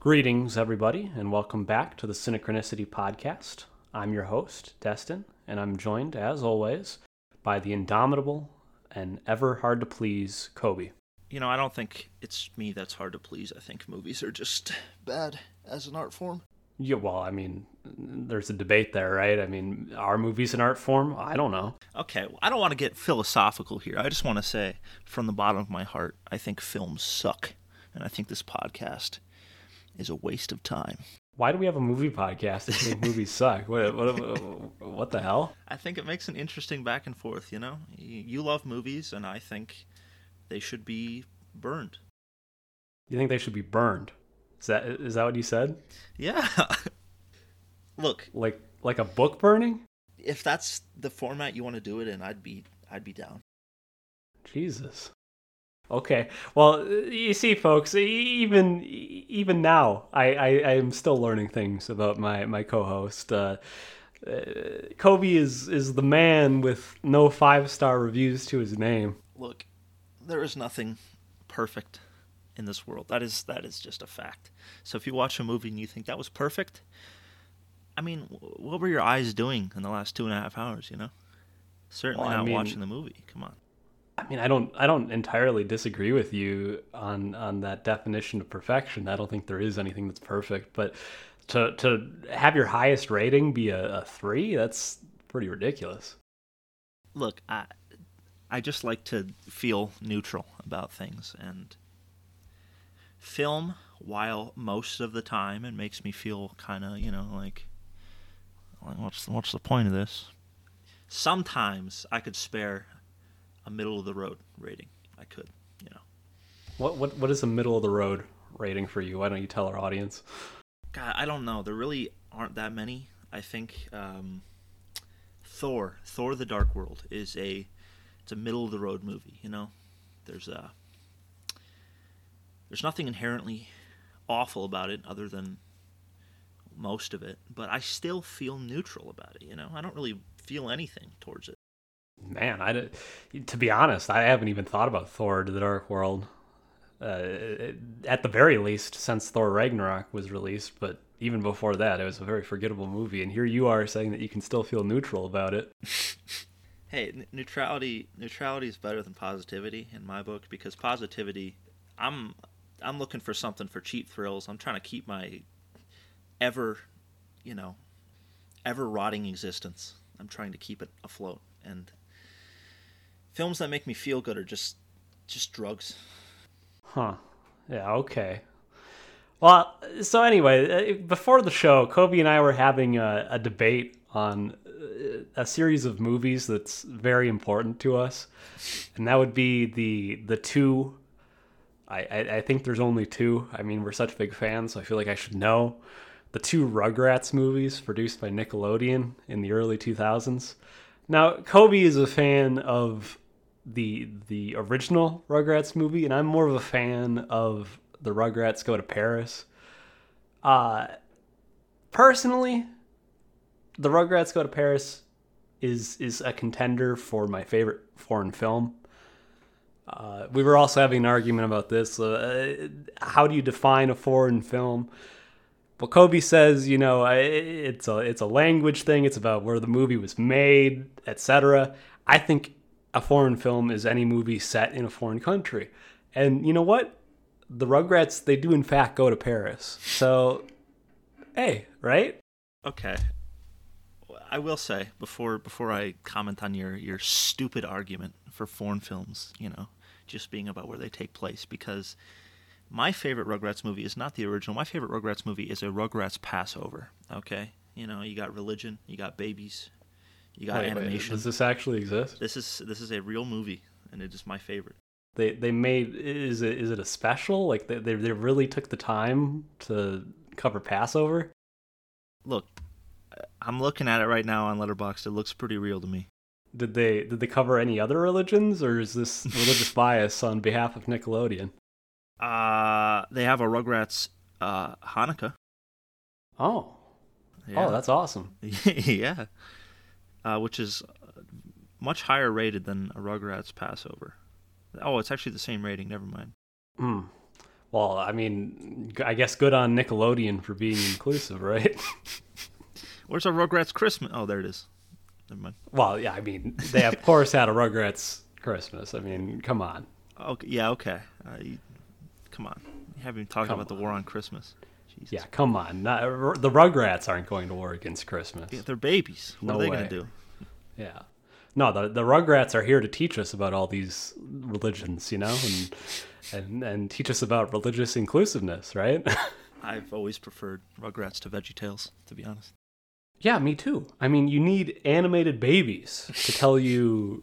Greetings, everybody, and welcome back to the Synchronicity Podcast. I'm your host, Destin, and I'm joined, as always, by the indomitable and ever hard to please Kobe. You know, I don't think it's me that's hard to please. I think movies are just bad as an art form. Yeah, well, I mean, there's a debate there, right? I mean, are movies an art form? I don't know. Okay, well, I don't want to get philosophical here. I just want to say, from the bottom of my heart, I think films suck. And I think this podcast is a waste of time. Why do we have a movie podcast if think movies suck? What, what, what, the hell? I think it makes an interesting back and forth, you know? You love movies, and I think they should be burned. You think they should be burned? Is that is that what you said? Yeah. Look, like like a book burning? If that's the format you want to do it in, I'd be I'd be down. Jesus. Okay. Well, you see, folks, even even now, I, I, I am still learning things about my my co-host. Uh, uh, Kobe is is the man with no five star reviews to his name. Look, there is nothing perfect in this world. That is that is just a fact. So if you watch a movie and you think that was perfect, I mean, what were your eyes doing in the last two and a half hours? You know, certainly well, not mean, watching the movie. Come on. I mean, I don't I don't entirely disagree with you on on that definition of perfection. I don't think there is anything that's perfect, but to to have your highest rating be a, a three, that's pretty ridiculous. Look, I I just like to feel neutral about things, and film, while most of the time it makes me feel kind of, you know, like, what's what's the point of this? Sometimes I could spare a middle of the road rating. I could, you know. What what what is a middle of the road rating for you? Why don't you tell our audience? God, I don't know. There really aren't that many. I think um, Thor, Thor: The Dark World, is a it's a middle of the road movie. You know, there's a there's nothing inherently awful about it other than most of it, but I still feel neutral about it. You know, I don't really feel anything towards it. Man, I to be honest, I haven't even thought about Thor: The Dark World. Uh, at the very least, since Thor Ragnarok was released, but even before that, it was a very forgettable movie. And here you are saying that you can still feel neutral about it. hey, neutrality neutrality is better than positivity in my book because positivity. I'm I'm looking for something for cheap thrills. I'm trying to keep my ever, you know, ever rotting existence. I'm trying to keep it afloat. And films that make me feel good are just just drugs. Huh. Yeah, okay. Well, so anyway, uh, before the show, Kobe and I were having a, a debate on uh, a series of movies that's very important to us, and that would be the the two I, I, I think there's only two. I mean, we're such big fans, so I feel like I should know. The two Rugrats movies produced by Nickelodeon in the early 2000s. Now, Kobe is a fan of the the original Rugrats movie, and I'm more of a fan of the Rugrats Go to Paris. Uh, personally, the Rugrats Go to Paris is is a contender for my favorite foreign film. Uh, we were also having an argument about this. Uh, how do you define a foreign film? Well, Kobe says, you know, it's a it's a language thing. It's about where the movie was made, etc. I think a foreign film is any movie set in a foreign country. And you know what? The Rugrats they do in fact go to Paris. So, hey, right? Okay. I will say before before I comment on your your stupid argument for foreign films, you know, just being about where they take place because my favorite Rugrats movie is not the original. My favorite Rugrats movie is a Rugrats Passover. Okay, you know, you got religion, you got babies, you got wait, animation. Wait, does this actually exist? This is this is a real movie, and it is my favorite. They they made is it is it a special? Like they they, they really took the time to cover Passover. Look, I'm looking at it right now on Letterboxd. It looks pretty real to me. Did they did they cover any other religions, or is this religious bias on behalf of Nickelodeon? Uh, they have a Rugrats uh, Hanukkah. Oh, yeah. oh, that's awesome. yeah, uh, which is much higher rated than a Rugrats Passover. Oh, it's actually the same rating. Never mind. Hmm. Well, I mean, I guess good on Nickelodeon for being inclusive, right? Where's our Rugrats Christmas? Oh, there it is. Never mind. Well, yeah, I mean, they of course had a Rugrats Christmas. I mean, come on. Okay, yeah, okay. Uh, you, come on. You haven't even talked Come about the war on Christmas. Jesus. Yeah, come on. Not, the Rugrats aren't going to war against Christmas. Yeah, they're babies. What No are they gonna do? Yeah. No, the the Rugrats are here to teach us about all these religions, you know, and and and teach us about religious inclusiveness, right? I've always preferred Rugrats to VeggieTales, to be honest. yeah, me too. I mean, you need animated babies to tell you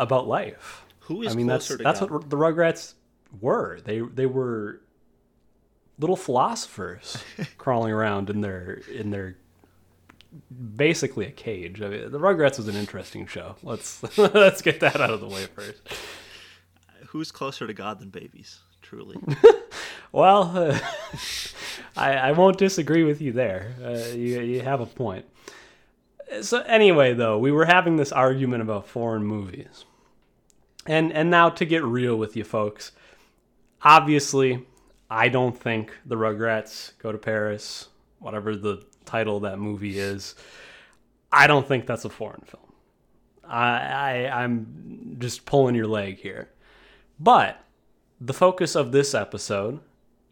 about life. Who is I mean, that's closer to that's God? what the Rugrats were. They they were little philosophers crawling around in their in their basically a cage. I mean, the Rugrats was an interesting show. Let's let's get that out of the way first. Who's closer to God than babies? Truly. Well, uh, I, I won't disagree with you there. Uh, you, you have a point. So anyway, though, we were having this argument about foreign movies, and and now to get real with you folks, obviously, I don't think the Rugrats go to Paris, whatever the title of that movie is. I don't think that's a foreign film. I, I I'm just pulling your leg here, but the focus of this episode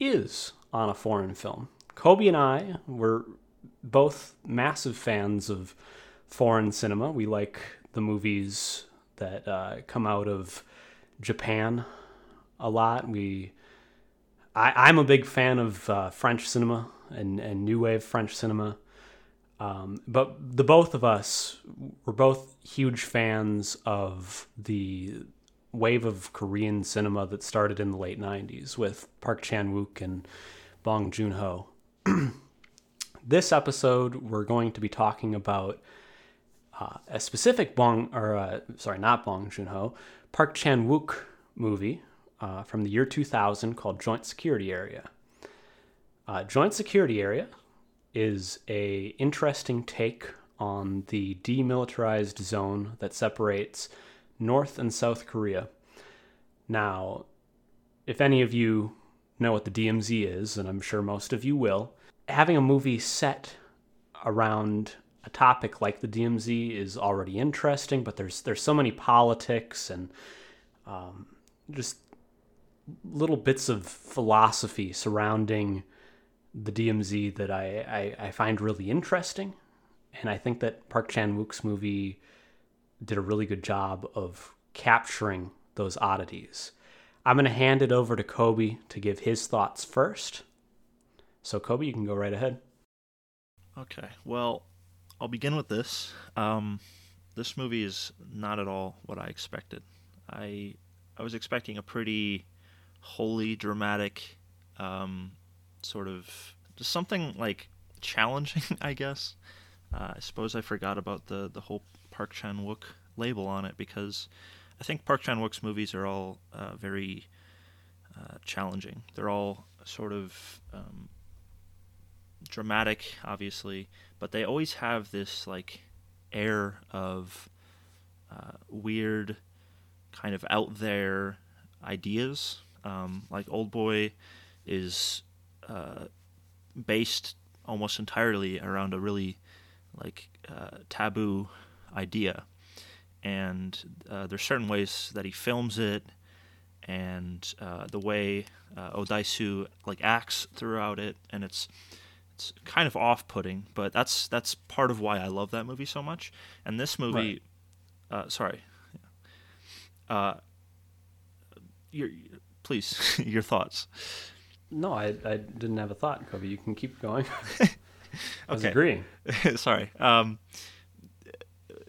is on a foreign film. Kobe and I were both massive fans of foreign cinema. We like the movies that uh, come out of Japan a lot. We, I, I'm a big fan of uh, French cinema and, and new wave French cinema. Um, but the both of us were both huge fans of the wave of Korean cinema that started in the late 90s with Park Chan Wook and Bong Joon Ho. this episode, we're going to be talking about uh, a specific Bong, or uh, sorry, not Bong Joon Ho, Park Chan Wook movie uh, from the year 2000 called Joint Security Area. Uh, Joint Security Area is a interesting take on the demilitarized zone that separates North and South Korea. Now, if any of you know what the DMZ is, and I'm sure most of you will, having a movie set around a topic like the DMZ is already interesting, but there's there's so many politics and um, just little bits of philosophy surrounding the DMZ that I, I, I find really interesting. And I think that Park Chan Wook's movie did a really good job of capturing those oddities. I'm going to hand it over to Kobe to give his thoughts first. So, Kobe, you can go right ahead. Okay. Well, I'll begin with this. Um, this movie is not at all what I expected. I I was expecting a pretty wholly dramatic, um, sort of just something like challenging, I guess. Uh, I suppose I forgot about the the whole Park Chan Wook label on it because I think Park Chan Wook's movies are all uh, very uh, challenging. They're all sort of um, dramatic, obviously, but they always have this like air of uh, weird, kind of out there ideas. Um, like Old Boy is uh, based almost entirely around a really like uh, taboo idea, and uh, there's certain ways that he films it, and uh, the way uh, Odaisu like acts throughout it, and it's it's kind of off-putting, but that's that's part of why I love that movie so much. And this movie, uh, sorry, uh, your please your thoughts. No, I, I didn't have a thought, Kobe. You can keep going. I was Okay. agreeing. sorry. Um,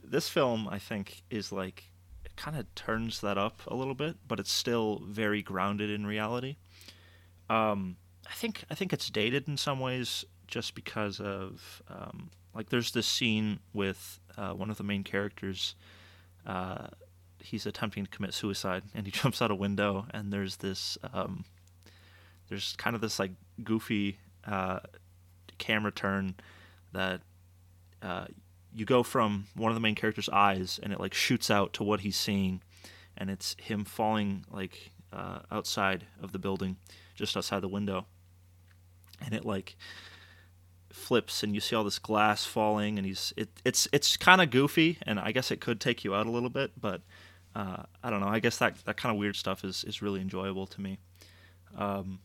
this film, I think, is like it kind of turns that up a little bit, but it's still very grounded in reality. Um, I think I think it's dated in some ways, just because of um, like there's this scene with uh, one of the main characters. Uh, he's attempting to commit suicide, and he jumps out a window, and there's this um, there's kind of this like goofy uh, camera turn that uh, you go from one of the main character's eyes and it like shoots out to what he's seeing and it's him falling like uh, outside of the building just outside the window, and it like flips and you see all this glass falling and he's it, it's it's kind of goofy and I guess it could take you out a little bit but uh, I don't know I guess that that kind of weird stuff is is really enjoyable to me um,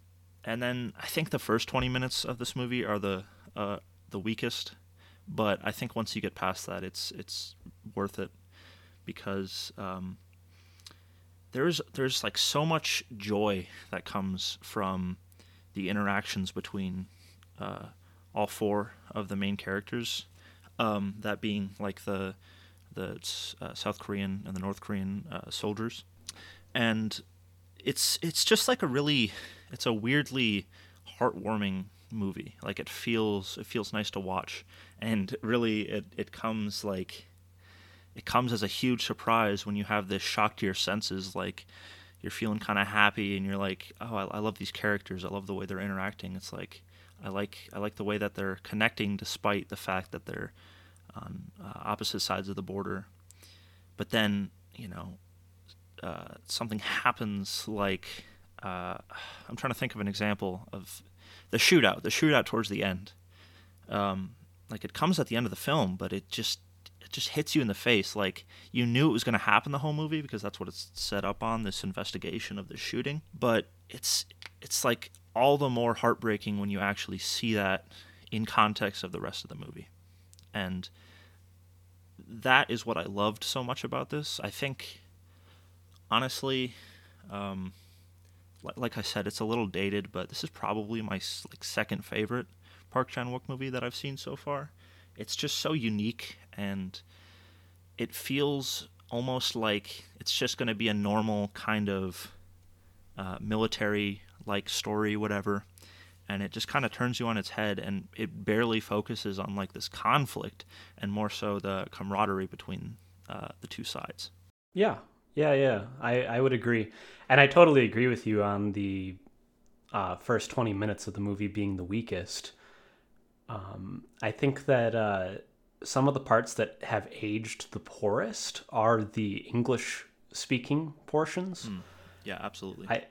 and then I think the first 20 minutes of this movie are the uh, the weakest but I think once you get past that it's it's worth it because um, there's there's like so much joy that comes from the interactions between uh, all four of the main characters. Um, that being like the the uh, South Korean and the North Korean uh, soldiers, and it's it's just like a really it's a weirdly heartwarming movie. Like it feels it feels nice to watch, and really it it comes like it comes as a huge surprise when you have this shock to your senses. Like you're feeling kind of happy and you're like oh I, I, love these characters. I love the way they're interacting. It's like i like i like the way that they're connecting despite the fact that they're on uh, opposite sides of the border but then you know uh, something happens like uh, i'm trying to think of an example of the shootout the shootout towards the end um, like it comes at the end of the film but it just it just hits you in the face. Like you knew it was going to happen the whole movie because that's what it's set up on this investigation of the shooting. But it's it's like all the more heartbreaking when you actually see that in context of the rest of the movie, and that is what I loved so much about this. I think, honestly, um, like I said, it's a little dated, but this is probably my like second favorite Park Chan Wook movie that I've seen so far. It's just so unique and it feels almost like it's just going to be a normal kind of uh, military like story, whatever. And it just kind of turns you on its head, and it barely focuses on like this conflict, and more so the camaraderie between uh, the two sides. Yeah, yeah, yeah. I I would agree, and I totally agree with you on the uh, first twenty minutes of the movie being the weakest. Um, I think that uh, some of the parts that have aged the poorest are the English speaking portions. Mm. Yeah, absolutely. I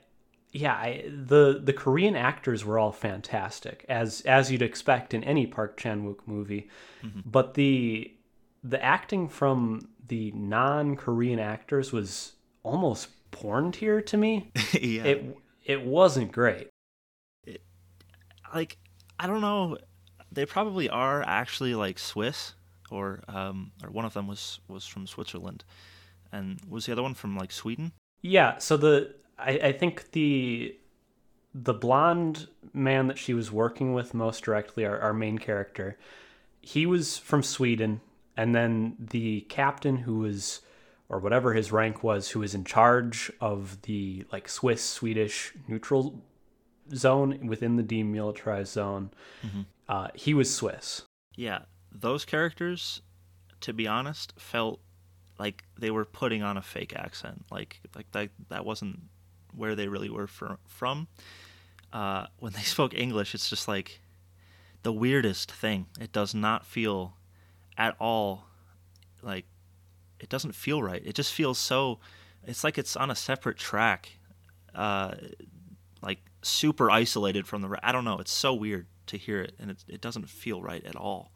yeah, I, the the Korean actors were all fantastic as as you'd expect in any Park Chan-wook movie. Mm-hmm. But the the acting from the non-Korean actors was almost porn tier to me. yeah. It it wasn't great. It, like I don't know, they probably are actually like Swiss or um, or one of them was was from Switzerland, and was the other one from like Sweden? Yeah. So the I, I think the the blonde man that she was working with most directly, our, our main character, he was from Sweden, and then the captain who was or whatever his rank was, who was in charge of the like Swiss Swedish neutral zone within the demilitarized zone. Mm-hmm. Uh, he was Swiss. Yeah, those characters, to be honest, felt like they were putting on a fake accent. Like like that that wasn't where they really were from. Uh, when they spoke English, it's just like the weirdest thing. It does not feel at all like it doesn't feel right. It just feels so. It's like it's on a separate track, uh, like super isolated from the. I don't know. It's so weird to hear it, and it it doesn't feel right at all.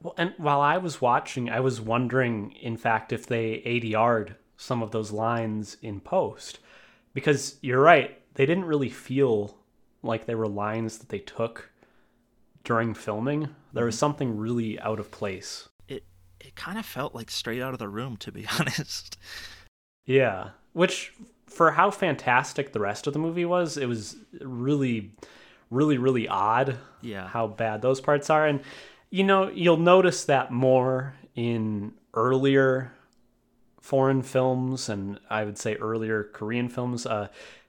Well, and while I was watching, I was wondering, in fact, if they ADR'd some of those lines in post. Because you're right, they didn't really feel like they were lines that they took during filming. There was mm-hmm. something really out of place. It it kind of felt like straight out of the room, to be honest. Yeah, which for how fantastic the rest of the movie was, it was really, really, really odd. Yeah, how bad those parts are, and you know, you'll notice that more in earlier foreign films and I would say earlier Korean films. Uh,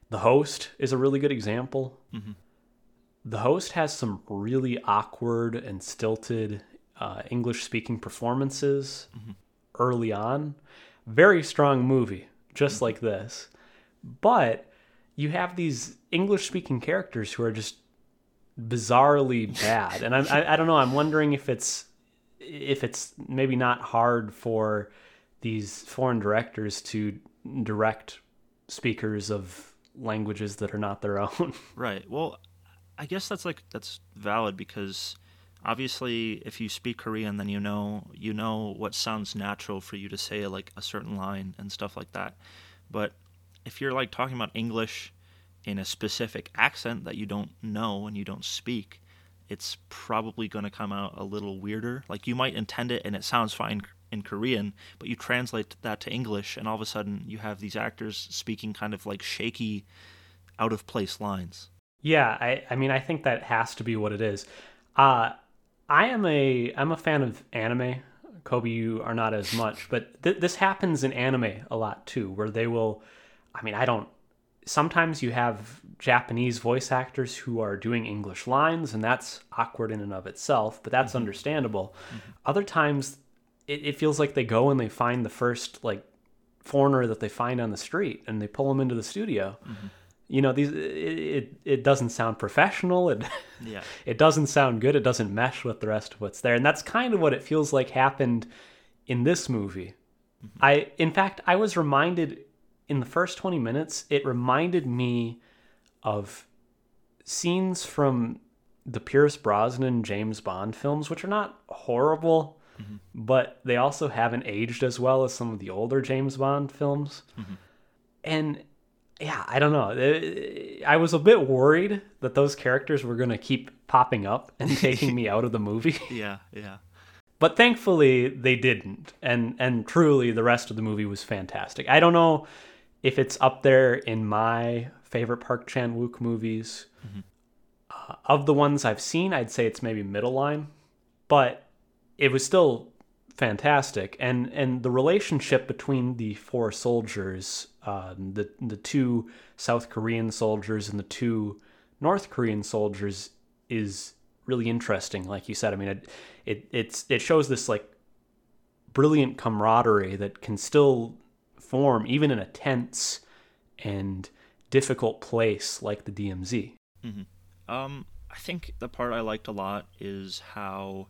the Host is a really good example. Mm-hmm. The Host has some really awkward and stilted uh, English speaking performances mm-hmm. early on. Very strong movie, just mm-hmm. like this. But you have these English speaking characters who are just bizarrely bad. And I, I don't know. I'm wondering if it's if it's maybe not hard for these foreign directors to direct speakers of languages that are not their own. Right. Well, I guess that's like that's valid because obviously if you speak Korean then you know you know what sounds natural for you to say like a certain line and stuff like that. But if you're like talking about English in a specific accent that you don't know and you don't speak, it's probably going to come out a little weirder. Like you might intend it and it sounds fine in Korean, but you translate that to English and all of a sudden you have these actors speaking kind of like shaky out of place lines. Yeah, I, I mean, I think that has to be what it is. Uh, I am a I'm a fan of anime. Kobe, you are not as much, but th- this happens in anime a lot too, where they will. I mean, I don't. Sometimes you have Japanese voice actors who are doing English lines, and that's awkward in and of itself, but that's understandable. Other times, it, it feels like they go and they find the first like foreigner that they find on the street, and they pull them into the studio. Mm-hmm. You know these it, it, it doesn't sound professional. It Yeah. it doesn't sound good. It doesn't mesh with the rest of what's there. And that's kind of what it feels like happened in this movie. Mm-hmm. I in fact i was reminded in the first 20 minutes it reminded me of scenes from the Pierce Brosnan James Bond films which are not horrible but they also haven't aged as well as some of the older James Bond films and yeah, I don't know. Uh, I was a bit worried that those characters were going to keep popping up and taking me out of the movie. Yeah, yeah. But thankfully they didn't. And and truly the rest of the movie was fantastic. I don't know if it's up there in my favorite Park Chan-wook movies. Uh, of the ones I've seen, I'd say it's maybe middle line, but it was still fantastic. And and the relationship between the four soldiers, um, the the two South Korean soldiers and the two North Korean soldiers, is really interesting. Like you said, I mean, it it it's it shows this like brilliant camaraderie that can still form even in a tense and difficult place like the DMZ. Um, I think the part I liked a lot is how,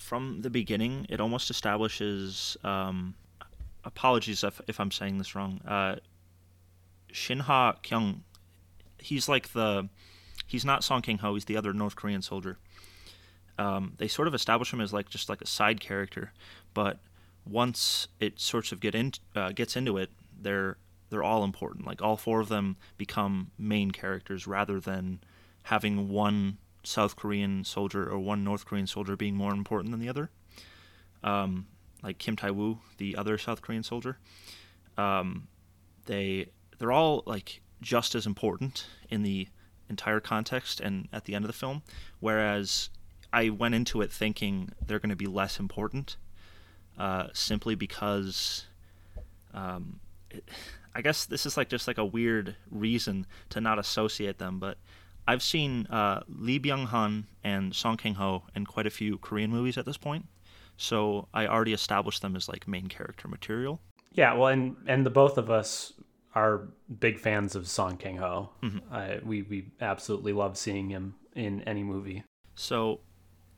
from the beginning, it almost establishes. Um, apologies if, if I'm saying this wrong. Uh, Shinha Kyung, he's like the, he's not Song King Ho. He's the other North Korean soldier. Um, they sort of establish him as like just like a side character, but once it sorts of get in uh, gets into it, they're they're all important. Like all four of them become main characters rather than having one South Korean soldier or one North Korean soldier being more important than the other. Um, like Kim Tai Woo, the other South Korean soldier, um, they they're all like just as important in the entire context and at the end of the film. Whereas I went into it thinking they're going to be less important, uh, simply because. Um, it, I guess this is like just like a weird reason to not associate them, but I've seen uh, Lee Byung Hun and Song Kang Ho in quite a few Korean movies at this point, so I already established them as like main character material. Yeah, well, and and the both of us are big fans of Song Kang Ho. Uh, we we absolutely love seeing him in any movie. So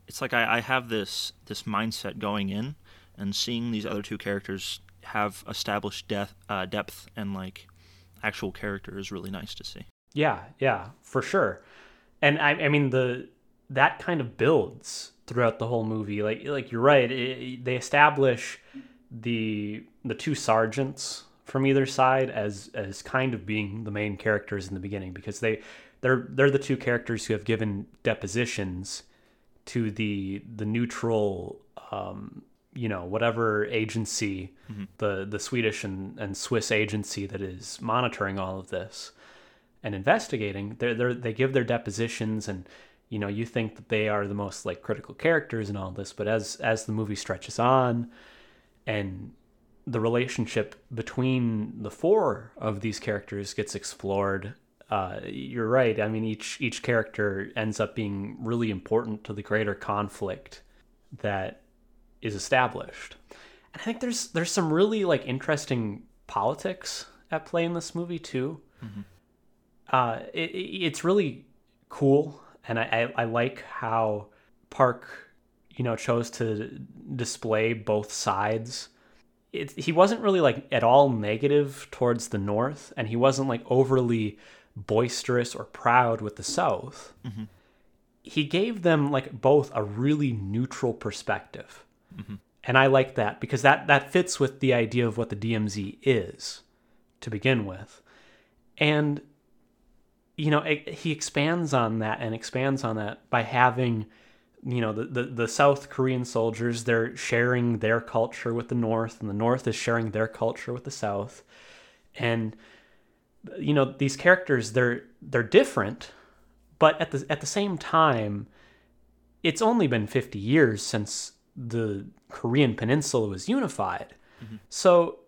it's like I, I have this this mindset going in, and seeing these other two characters have established depth, uh, depth and like actual character is really nice to see. Yeah, yeah, for sure. And I, I mean the that kind of builds throughout the whole movie. Like like you're right. It, they establish the the two sergeants from either side as as kind of being the main characters in the beginning because they they're they're the two characters who have given depositions to the the neutral um, you know whatever agency the the Swedish and, and Swiss agency that is monitoring all of this and investigating they're, they're, they give their depositions and you know you think that they are the most like critical characters in all this but as as the movie stretches on and the relationship between the four of these characters gets explored uh, you're right. I mean each each character ends up being really important to the greater conflict that is established. And i think there's there's some really like interesting politics at play in this movie too uh, it, it- it's really cool, and I, I, I like how Park, you know, chose to display both sides. it, he wasn't really like at all negative towards the North, and he wasn't like overly boisterous or proud with the South. Mm-hmm. He gave them like both a really neutral perspective, and I like that because that that fits with the idea of what the DMZ is to begin with, and you know it, he expands on that and expands on that by having you know the, the, the south korean soldiers they're sharing their culture with the north and the north is sharing their culture with the south. And you know these characters they're they're different but at the at the same time it's only been 50 years since the korean peninsula was unified. Mm-hmm. So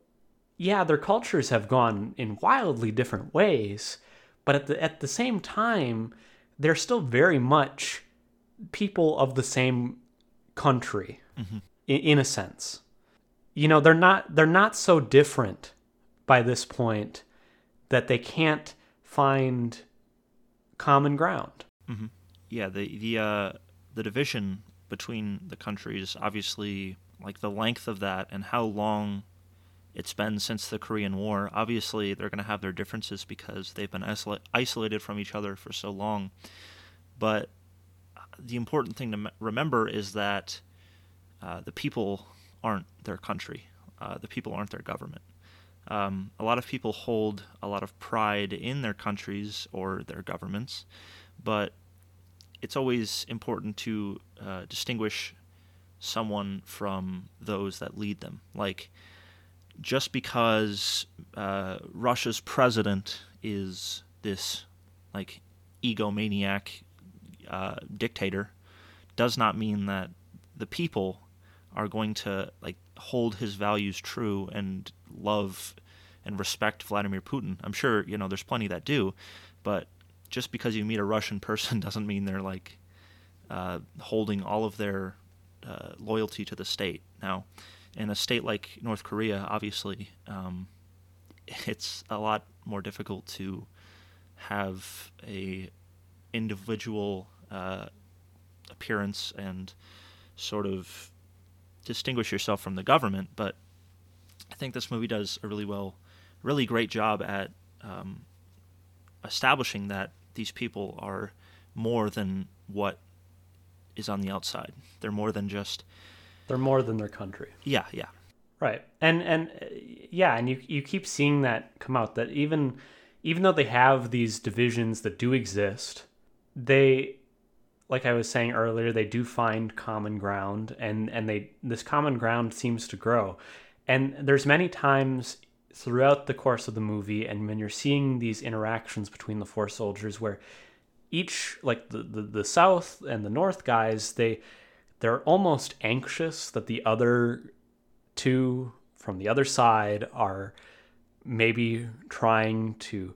yeah their cultures have gone in wildly different ways but at the at the same time they're still very much people of the same country in, in a sense. You know they're not they're not so different by this point that they can't find common ground. Yeah the the uh the division between the countries obviously like the length of that and how long it's been since the Korean War. Obviously they're going to have their differences because they've been isola- isolated from each other for so long. But the important thing to remember is that uh, the people aren't their country. Uh, the people aren't their government. Um, a lot of people hold a lot of pride in their countries or their governments but it's always important to uh, distinguish someone from those that lead them. Like, just because uh, Russia's president is this like egomaniac uh, dictator does not mean that the people are going to like hold his values true and love and respect Vladimir Putin. I'm sure you know there's plenty that do, but just because you meet a Russian person doesn't mean they're like uh, holding all of their uh, loyalty to the state. Now, in a state like North Korea, obviously, um, it's a lot more difficult to have a individual uh, appearance and sort of distinguish yourself from the government. But I think this movie does a really well, really great job at um, establishing that these people are more than what is on the outside. They're more than just they're more than their country yeah, yeah. Right. And and uh, yeah, and you you keep seeing that come out that even even though they have these divisions that do exist, they like I was saying earlier, they do find common ground and and they this common ground seems to grow. And there's many times throughout the course of the movie and when you're seeing these interactions between the four soldiers where each like the, the, the south and the north guys they they're almost anxious that the other two from the other side are maybe trying to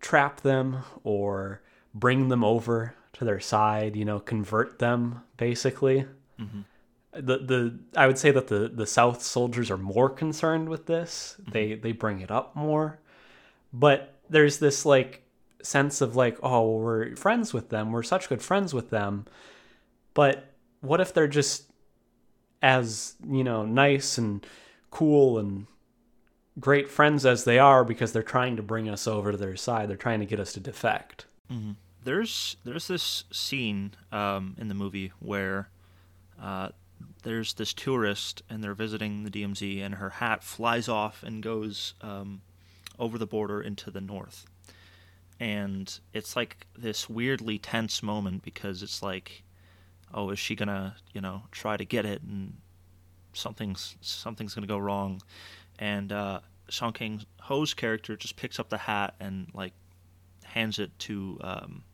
trap them or bring them over to their side, you know, convert them basically. Mm-hmm. The the I would say that the the South soldiers are more concerned with this. Mm-hmm. They they bring it up more. But there's this like sense of like, oh, we're friends with them. We're such good friends with them. But what if they're just as you know nice and cool and great friends as they are because they're trying to bring us over to their side. They're trying to get us to defect. There's there's this scene um, in the movie where uh, there's this tourist and they're visiting the DMZ and her hat flies off and goes um, over the border into the north, and it's like this weirdly tense moment because it's like, oh, is she gonna you know try to get it and something's something's gonna go wrong, and uh, Song Kang Ho's character just picks up the hat and like hands it to um,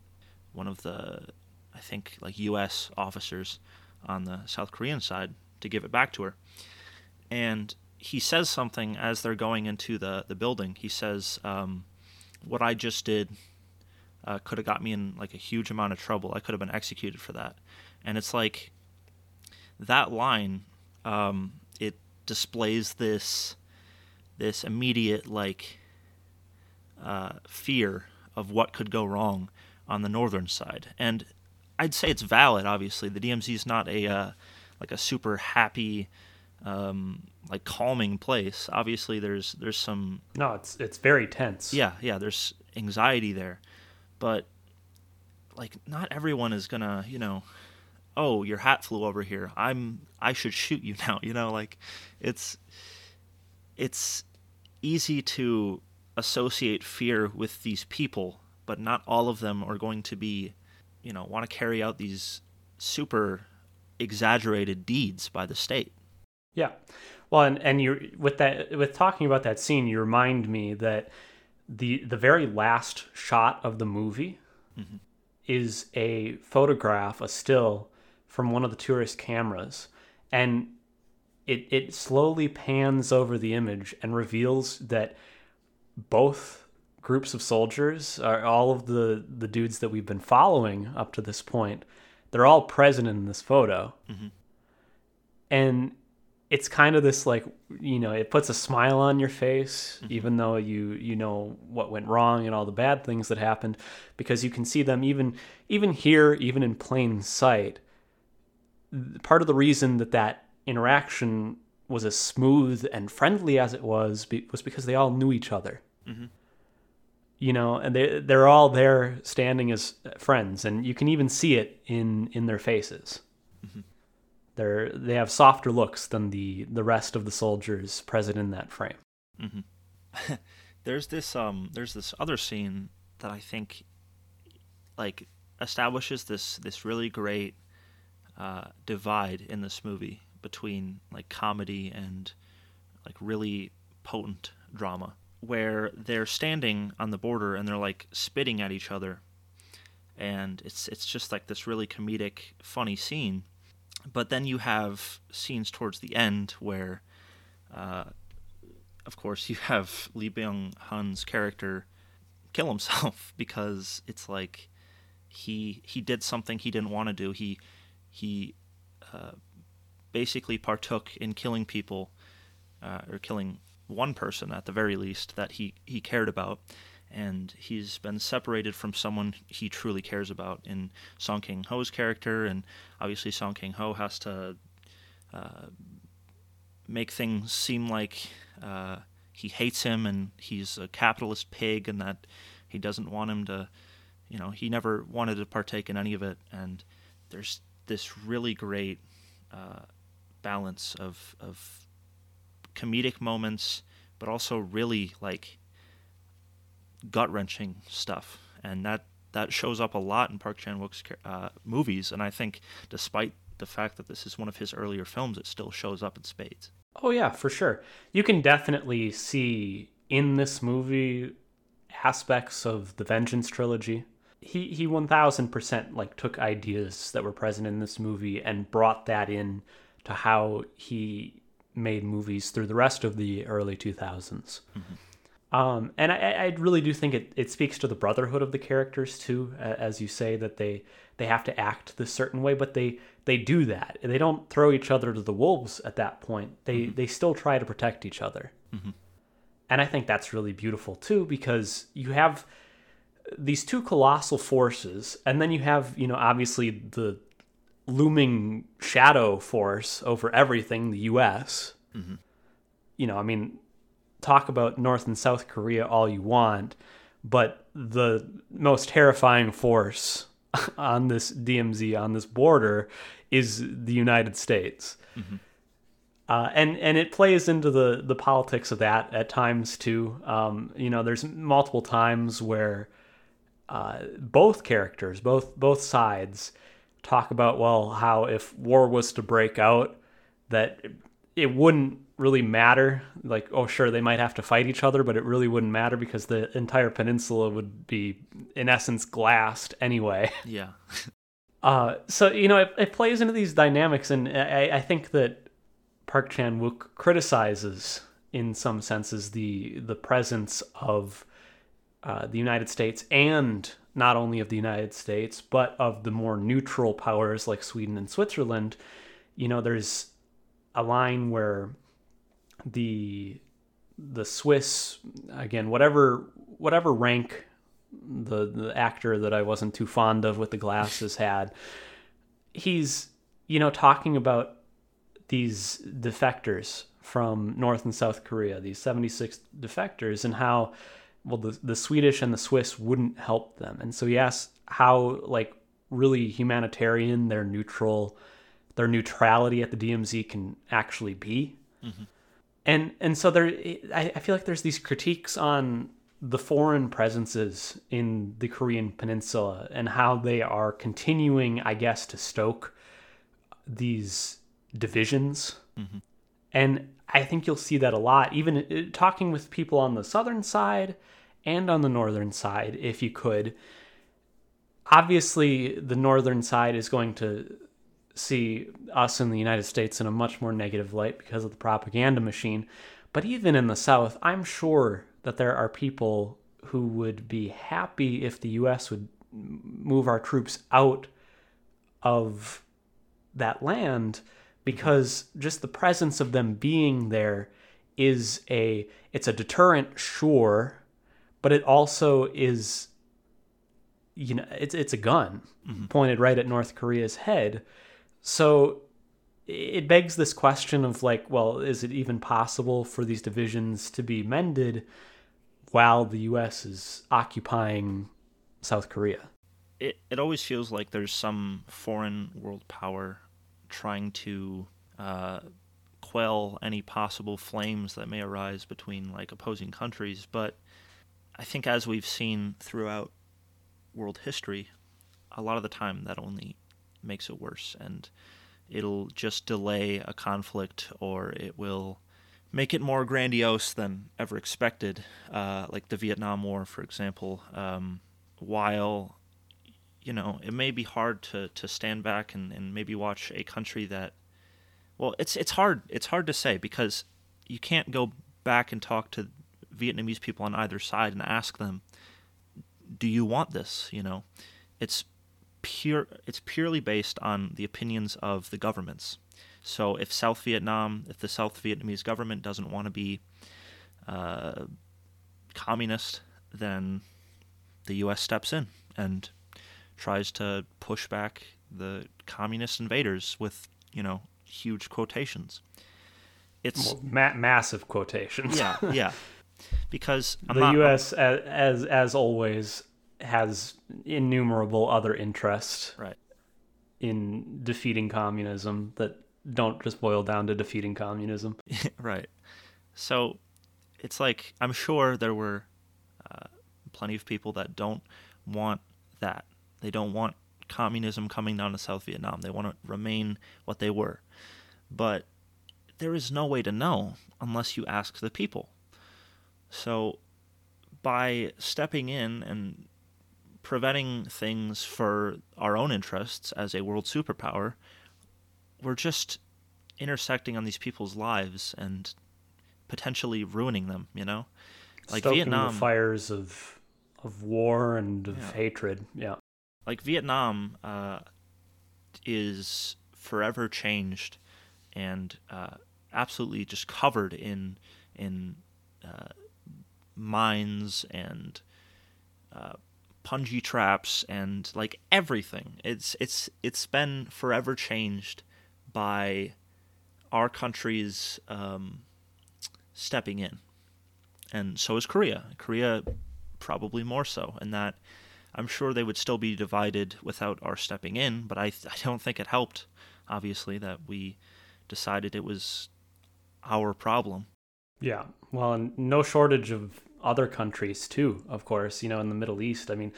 one of the I think like U.S. officers on the South Korean side to give it back to her, and he says something as they're going into the the building. He says, um, "What I just did uh, could have got me in like a huge amount of trouble. I could have been executed for that." And it's like that line. Um, it displays this this immediate like uh, fear of what could go wrong on the northern side, and I'd say it's valid. Obviously, the DMZ is not a uh, like a super happy um, like calming place. Obviously, there's there's some No, it's it's very tense. yeah yeah there's anxiety there, but like not everyone is gonna you know oh your hat flew over here I'm I should shoot you now you know like it's it's easy to associate fear with these people, but not all of them are going to be, you know, want to carry out these super exaggerated deeds by the state. Yeah. Well, and and you with that with talking about that scene, you remind me that the the very last shot of the movie Mhm. is a photograph, a still from one of the tourist cameras, and it it slowly pans over the image and reveals that both groups of soldiers are all of the the dudes that we've been following up to this point. They're all present in this photo, Mhm. and it's kind of this like you know it puts a smile on your face even though you you know what went wrong and all the bad things that happened because you can see them even even here even in plain sight part of the reason that that interaction was as smooth and friendly as it was be, was because they all knew each other. Mhm. you know and they they're all there standing as friends and you can even see it in in their faces. They're they have softer looks than the the rest of the soldiers present in that frame. There's this um there's this other scene that I think like establishes this this really great uh, divide in this movie between like comedy and like really potent drama where they're standing on the border and they're like spitting at each other. And it's it's just like this really comedic funny scene. But then you have scenes towards the end where uh, of course you have Lee Byung Hun's character kill himself because it's like he he did something he didn't want to do. He he uh, basically partook in killing people uh, or killing one person at the very least that he he cared about. And he's been separated from someone he truly cares about in Song Kang Ho's character. And obviously Song Kang Ho has to uh, make things seem like uh, he hates him and he's a capitalist pig and that he doesn't want him to you know he never wanted to partake in any of it. And there's this really great uh, balance of of comedic moments but also really like gut wrenching stuff and that that shows up a lot in Park Chan Wook's uh, movies and I think despite the fact that this is one of his earlier films it still shows up in spades Oh yeah, for sure. You can definitely see in this movie aspects of the Vengeance trilogy. He he 1000% like took ideas that were present in this movie and brought that in to how he made movies through the rest of the early 2000s. Mm-hmm. Um, and I, I really do think it, it speaks to the brotherhood of the characters too, as you say that they they have to act this certain way, but they they do that. They don't throw each other to the wolves at that point. They mm-hmm. they still try to protect each other, mm-hmm. and I think that's really beautiful too because you have these two colossal forces, and then you have you know obviously the looming shadow force over everything, the U.S. You know, I mean, talk about North and South Korea all you want, but the most terrifying force on this DMZ on this border is the United States. Uh, and and it plays into the the politics of that at times too. Um, you know, there's multiple times where uh, both characters, both both sides, talk about well how if war was to break out, that it wouldn't really matter. Like, oh, sure, they might have to fight each other, but it really wouldn't matter because the entire peninsula would be, in essence, glassed anyway. yeah Uh, so you know, it, it plays into these dynamics, and I, I think that Park Chan Wook criticizes, in some senses, the the presence of uh, the United States, and not only of the United States, but of the more neutral powers like Sweden and Switzerland. You know, there's a line where the the Swiss again, whatever whatever rank the the actor that I wasn't too fond of with the glasses had, he's you know talking about these defectors from North and South Korea, these 76 defectors, and how well the, the Swedish and the Swiss wouldn't help them. And so he asks how like really humanitarian their neutral their neutrality at the DMZ can actually be. Mm-hmm. And and so there I, I feel like there's these critiques on the foreign presences in the Korean peninsula and how they are continuing, I guess, to stoke these divisions. Mm-hmm. And I think you'll see that a lot, even uh, talking with people on the southern side and on the northern side, if you could. Obviously, the northern side is going to see us in the United States in a much more negative light because of the propaganda machine. But even in the South, I'm sure that there are people who would be happy if the U.S. would move our troops out of that land because just the presence of them being there is a it's a deterrent sure but it also is you know it's it's a gun mm-hmm. pointed right at North Korea's head so it begs this question of like well is it even possible for these divisions to be mended while the US is occupying South Korea. It it always feels like there's some foreign world power trying to uh, quell any possible flames that may arise between like opposing countries, but I think as we've seen throughout world history, a lot of the time that only makes it worse and it'll just delay a conflict or it will make it more grandiose than ever expected, uh, like the Vietnam War, for example. Um, while you know it may be hard to, to stand back and, and maybe watch a country that, well, it's it's hard it's hard to say because you can't go back and talk to Vietnamese people on either side and ask them, do you want this? You know, it's pure it's purely based on the opinions of the governments so if South Vietnam, if the South Vietnamese government doesn't want to be uh, communist, then the U.S. steps in and tries to push back the communist invaders with, you know, huge quotations. It's well, ma- massive quotations. yeah, yeah. Because I'm the not, U.S. As, as as always has innumerable other interests right. in defeating communism that don't just boil down to defeating communism. right. So it's like I'm sure there were uh, plenty of people that don't want that. They don't want communism coming down to South Vietnam. They want to remain what they were. But there is no way to know unless you ask the people. So by stepping in and preventing things for our own interests as a world superpower, we're just intersecting on these people's lives and potentially ruining them. You know, like Stoking Vietnam the fires of of war and of yeah. hatred. Yeah, like Vietnam uh, is forever changed and uh, absolutely just covered in in uh, mines and uh, punji traps and like everything. It's it's it's been forever changed by our country's um, stepping in, and so is Korea. Korea probably more so, and that I'm sure they would still be divided without our stepping in. But I I don't think it helped. Obviously, that we decided it was our problem. Yeah, well, and no shortage of other countries too. Of course, you know, in the Middle East. I mean,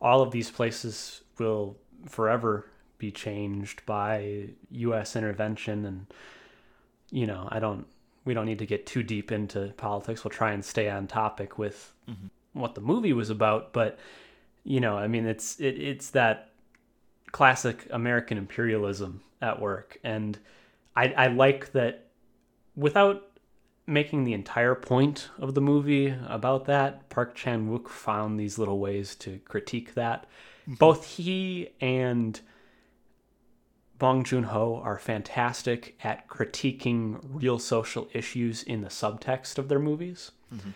all of these places will forever be changed by U.S. intervention and you know, I don't we don't need to get too deep into politics. We'll try and stay on topic with mm-hmm. what the movie was about, but you know, I mean, it's it, it's that classic American imperialism at work, and I I like that without making the entire point of the movie about that, Park Chan Wook found these little ways to critique that. Mm-hmm. Both he and Bong Joon Ho are fantastic at critiquing real social issues in the subtext of their movies. Mm-hmm.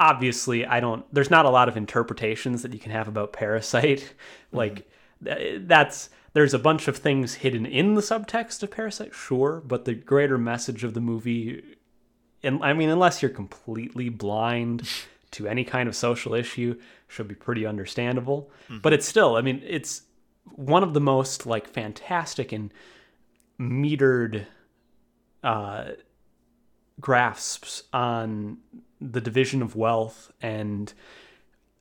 Obviously, I don't. There's not a lot of interpretations that you can have about Parasite. Mm-hmm. Like that's there's a bunch of things hidden in the subtext of Parasite, sure, but the greater message of the movie, and I mean, unless you're completely blind to any kind of social issue, should be pretty understandable. Mm-hmm. But it's still, I mean, it's one of the most like fantastic and metered uh, grasps on the division of wealth and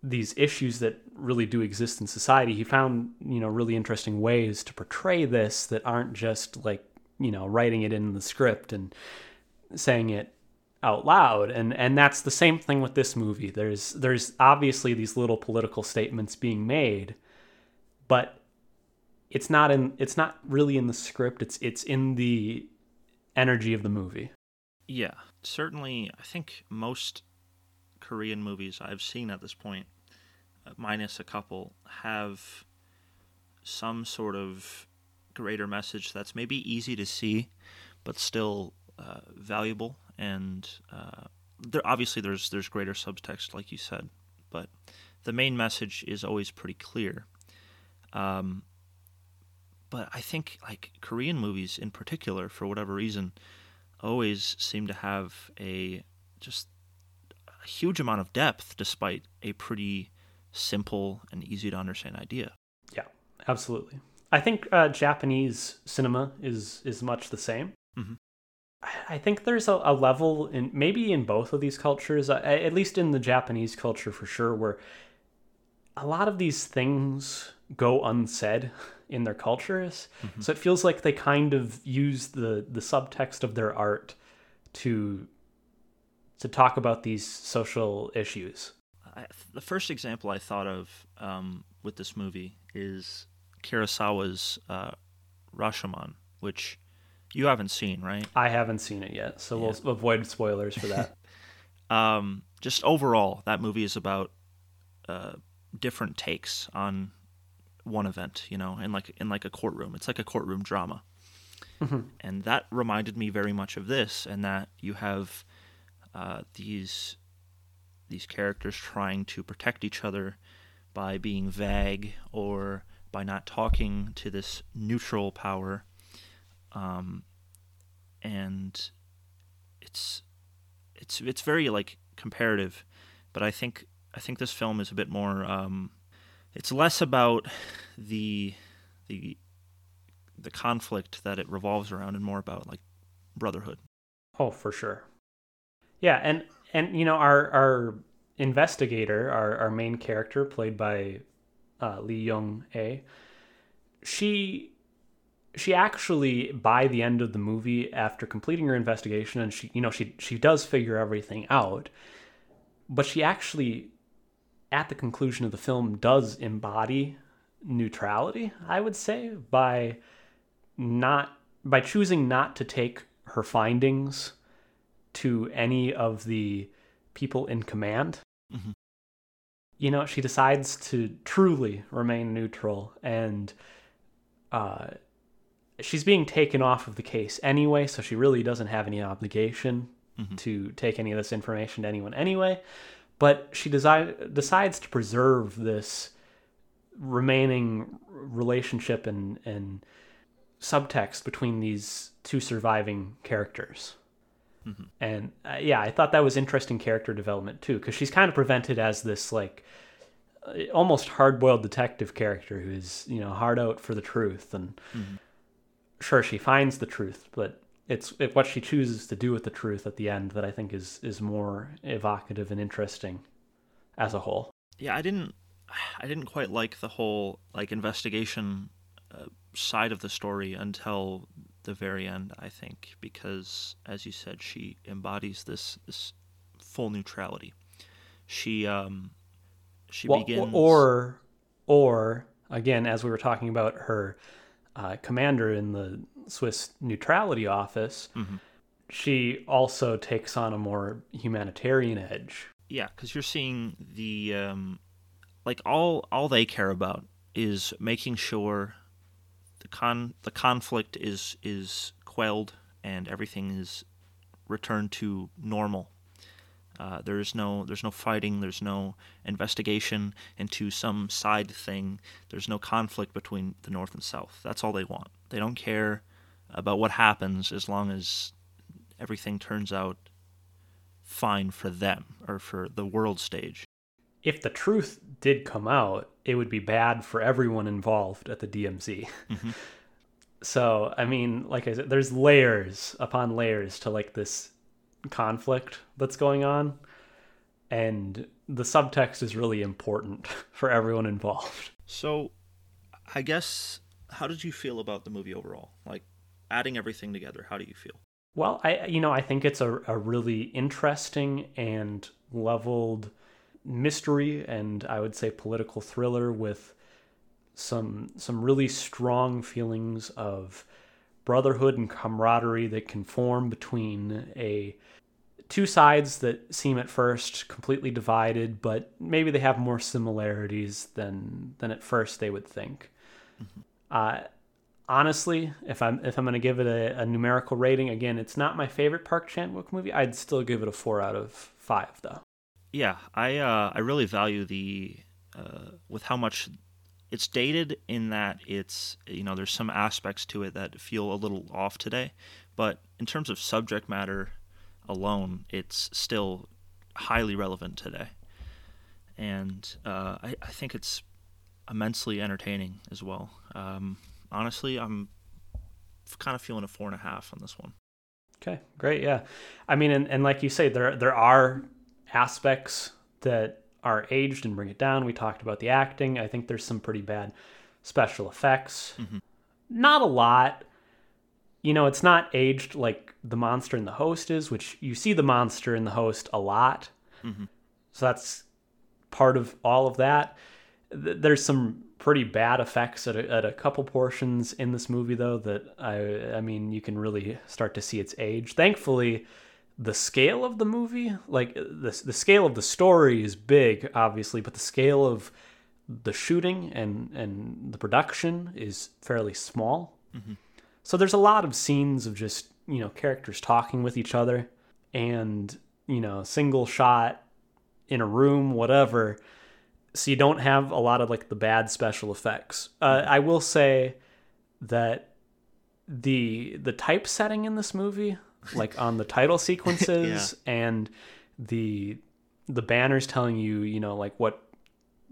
these issues that really do exist in society. He found, you know, really interesting ways to portray this that aren't just like, you know, writing it in the script and saying it out loud. And and that's the same thing with this movie. There's there's obviously these little political statements being made, but it's not in it's not really in the script. It's it's in the energy of the movie. Yeah, certainly I think most Korean movies I've seen at this uh, minus a couple, have some sort of greater message that's maybe easy to see, but still uh, valuable. And uh, there, obviously, there's there's greater subtext, like you said, but the main message is always pretty clear. Um, but I think like Korean movies in particular, for whatever reason, always seem to have a just a huge amount of depth despite a pretty simple and easy to understand idea. Yeah, absolutely. I think uh, Japanese cinema is is much the same. Mm-hmm. I think there's a, a, level in maybe in both of these cultures, uh, at least in the Japanese culture for sure, where a lot of these things go unsaid in their cultures. Mm-hmm. So it feels like they kind of use the the subtext of their art to to talk about these social issues. I, the first example I thought of um, with this movie is Kurosawa's uh, Rashomon, which you haven't seen, right? I haven't seen it yet, so yeah. we'll avoid spoilers for that. um, just overall, that movie is about uh, different takes on one event, you know, in like in like a courtroom. It's like a courtroom drama. Mm-hmm. And that reminded me very much of this, and that you have uh, these these characters trying to protect each other by being vague or by not talking to this neutral power, um, and it's it's it's very like comparative, but I think I think this film is a bit more. Um, it's less about the the the conflict that it revolves around, and more about like brotherhood. Oh, for sure. Yeah, and and you know our our investigator, our our main character, played by uh, Lee Young A, she she actually by the end of the movie after completing her investigation and she you know she she does figure everything out but she actually at the conclusion of the film does embody neutrality i would say by not by choosing not to take her findings to any of the people in command. Mm-hmm. You know, she decides to truly remain neutral and uh, she's being taken off of the case anyway, so she really doesn't have any obligation mm-hmm. to take any of this information to anyone anyway. But she desi- decides to preserve this remaining relationship and, and subtext between these two surviving characters. Mm-hmm. And uh, yeah, I thought that was interesting character development too, because she's kind of presented as this like almost hard-boiled detective character who's you know hard out for the truth, and mm-hmm. Sure she finds the truth, but it's it, what she chooses to do with the truth at the end that I think is is more evocative and interesting as a whole. Yeah, I didn't I didn't quite like the whole like investigation uh, side of the story until the very end, I think, because as you said, she embodies this this full neutrality. She um she well, begins or or again, as we were talking about her uh, commander in the Swiss neutrality office, mm-hmm. she also takes on a more humanitarian edge. Yeah, because you're seeing the um, like all all they care about is making sure the con the conflict is is quelled and everything is returned to normal. Uh, there's no there's no fighting. There's no investigation into some side thing. There's no conflict between the North and South. That's all they want. They don't care about what happens as long as everything turns out fine for them or for the world stage. If the truth did come out, it would be bad for everyone involved at the DMZ. Mm-hmm. so, I mean, like I said, there's layers upon layers to like this conflict that's going on. And the subtext is really important for everyone involved. So, I guess, how did you feel about the movie overall? Like, adding everything together, how do you feel? Well, I you know I think it's a, a really interesting and leveled mystery and I would say political thriller with some some really strong feelings of brotherhood and camaraderie that can form between a two sides that seem at first completely divided, but maybe they have more similarities than than at first they would think. Mm-hmm. Uh, honestly, if I'm if I'm gonna give it a, a, numerical rating, again, it's not my favorite Park Chan Wook movie. I'd still give it a four out of five, though. Yeah, I uh, I really value the uh, with how much it's dated in that it's you know there's some aspects to it that feel a little off today, but in terms of subject matter alone, it's still highly relevant today, and uh, I, I think it's immensely entertaining as well. Um, honestly, I'm kind of feeling a four and a half on this one. Okay, great. Yeah, I mean, and, and like you say, there there are aspects that are aged and bring it down. We talked about the acting. I think there's some pretty bad special effects. Mm-hmm. Not a lot. You know, it's not aged like the monster in the host is, which you see the monster in the host a lot. Mm-hmm. So that's part of all of that. There's some pretty bad effects at a, at a couple portions in this movie though that I I mean you can really start to see its age. Thankfully, the scale of the movie, like the the scale of the story is big obviously, but the scale of the shooting and and the production is fairly small. Mm-hmm. So there's a lot of scenes of just, you know, characters talking with each other and, you know, single shot in a room, whatever so you don't have a lot of like the bad special effects. Uh, I will say that the the typesetting in this movie, like on the title sequences yeah. and the the banners telling you, you know, like what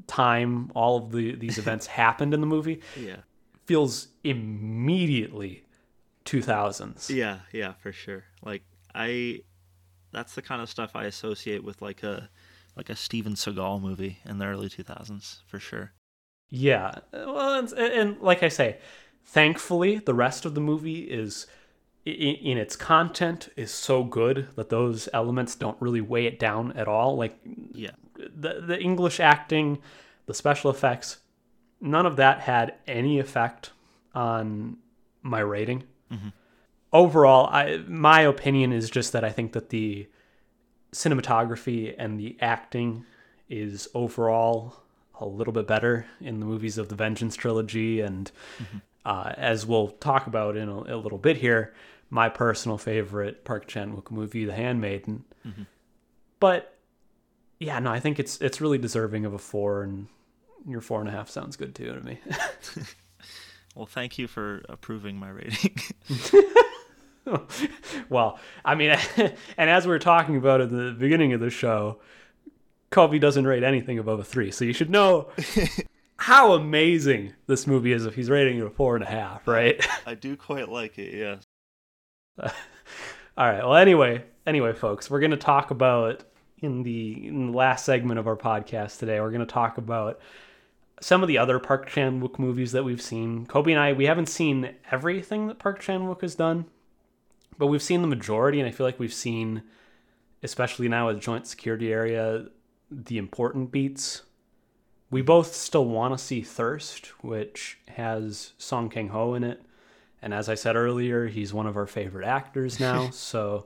time all of the these events happened in the movie, yeah, feels immediately 2000s. Yeah, yeah, for sure. Like I that's the kind of stuff I associate with like a like a Steven Seagal movie in the early 2000s for sure. Yeah. Well, and, and like I say, thankfully the rest of the movie is in, in, its content is so good that those elements don't really weigh it down at all. Like yeah. The the English acting, the special effects, none of that had any effect on my rating. Mm-hmm. Overall, I my opinion is just that I think that the cinematography and the acting is overall a little bit better in the movies of the Vengeance trilogy, and mm-hmm. uh, as we'll talk about in a, a, little bit here, my personal favorite Park Chan Wook movie, The Handmaiden. Mm-hmm. But yeah, no, I think it's it's really deserving of a four, and your four and a half sounds good too to me. well, thank you for approving my rating. well, I mean, and as we were talking about at the beginning of the show, Kobe doesn't rate anything above a three, so you should know how amazing this movie is if he's rating it a four and a half, right? I do quite like it, yes. All right. Well, anyway, anyway, folks, we're going to talk about in the, in the last segment of our podcast today. We're going to talk about some of the other Park Chan Wook movies that we've seen. Kobe and I, we haven't seen everything that Park Chan Wook has done, but we've seen the majority, and I feel like we've seen, especially now with joint security area, the important beats. We both still want to see Thirst, which has Song Kang Ho in it. And as I said earlier, he's one of our favorite actors now. so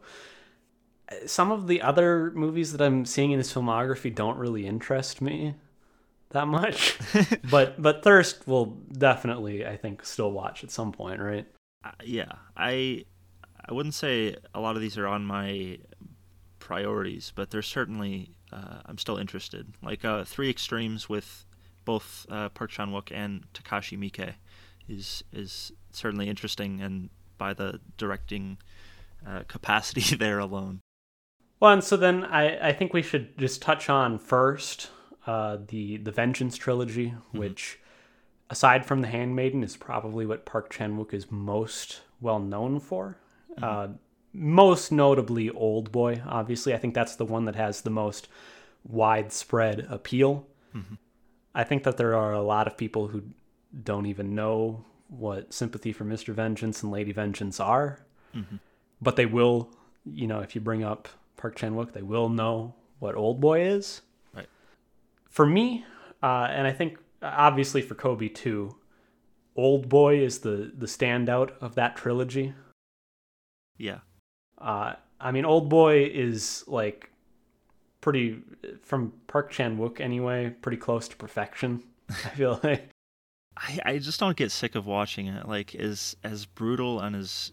eh, some of the other movies that I'm seeing in his filmography don't really interest me that much. but but Thirst will definitely, I think, still watch at some point, right? Uh, yeah, I I wouldn't say a lot of these are on my priorities, but there's certainly uh, I'm still interested. Like uh, Three Extremes with both uh, Park Chan Wook and Takashi Miike is is certainly interesting, and by the directing uh, capacity there alone. Well, and so then I, I think we should just touch on first uh, the the Vengeance trilogy, mm-hmm. which, aside from The Handmaiden, is probably what Park Chan Wook is most well known for. Mm-hmm. Uh, most notably, Old Boy. Obviously, I think that's the one that has the most widespread appeal. Mm-hmm. I think that there are a lot of people who don't even know what Sympathy for Mr. Vengeance and Lady Vengeance are, mm-hmm. but they will. You know, if you bring up Park Chan Wook, they will know what Old Boy is. For me, uh, and I think obviously for Kobe too, Old Boy is the the standout of that trilogy. Yeah. Uh, I mean, Old Boy is like pretty from Park Chan Wook anyway, pretty close to perfection. I feel like. I, I just don't get sick of watching it. Like as as brutal and as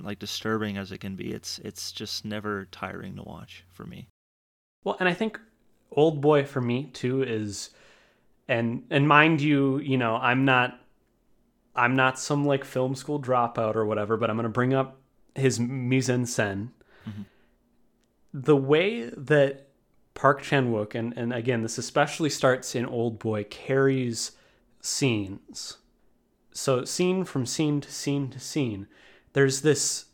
like disturbing as it can be, it's it's just never tiring to watch for me. Well, and I think Old Boy for me too is and and mind you, you know, I'm not I'm not some like film school dropout or whatever, but I'm going to bring up his mise en scène. Mm-hmm. The way that Park Chan Wook, and, and again, this especially starts in Old Boy, carries scenes. So, scene from scene to scene to scene, there's this.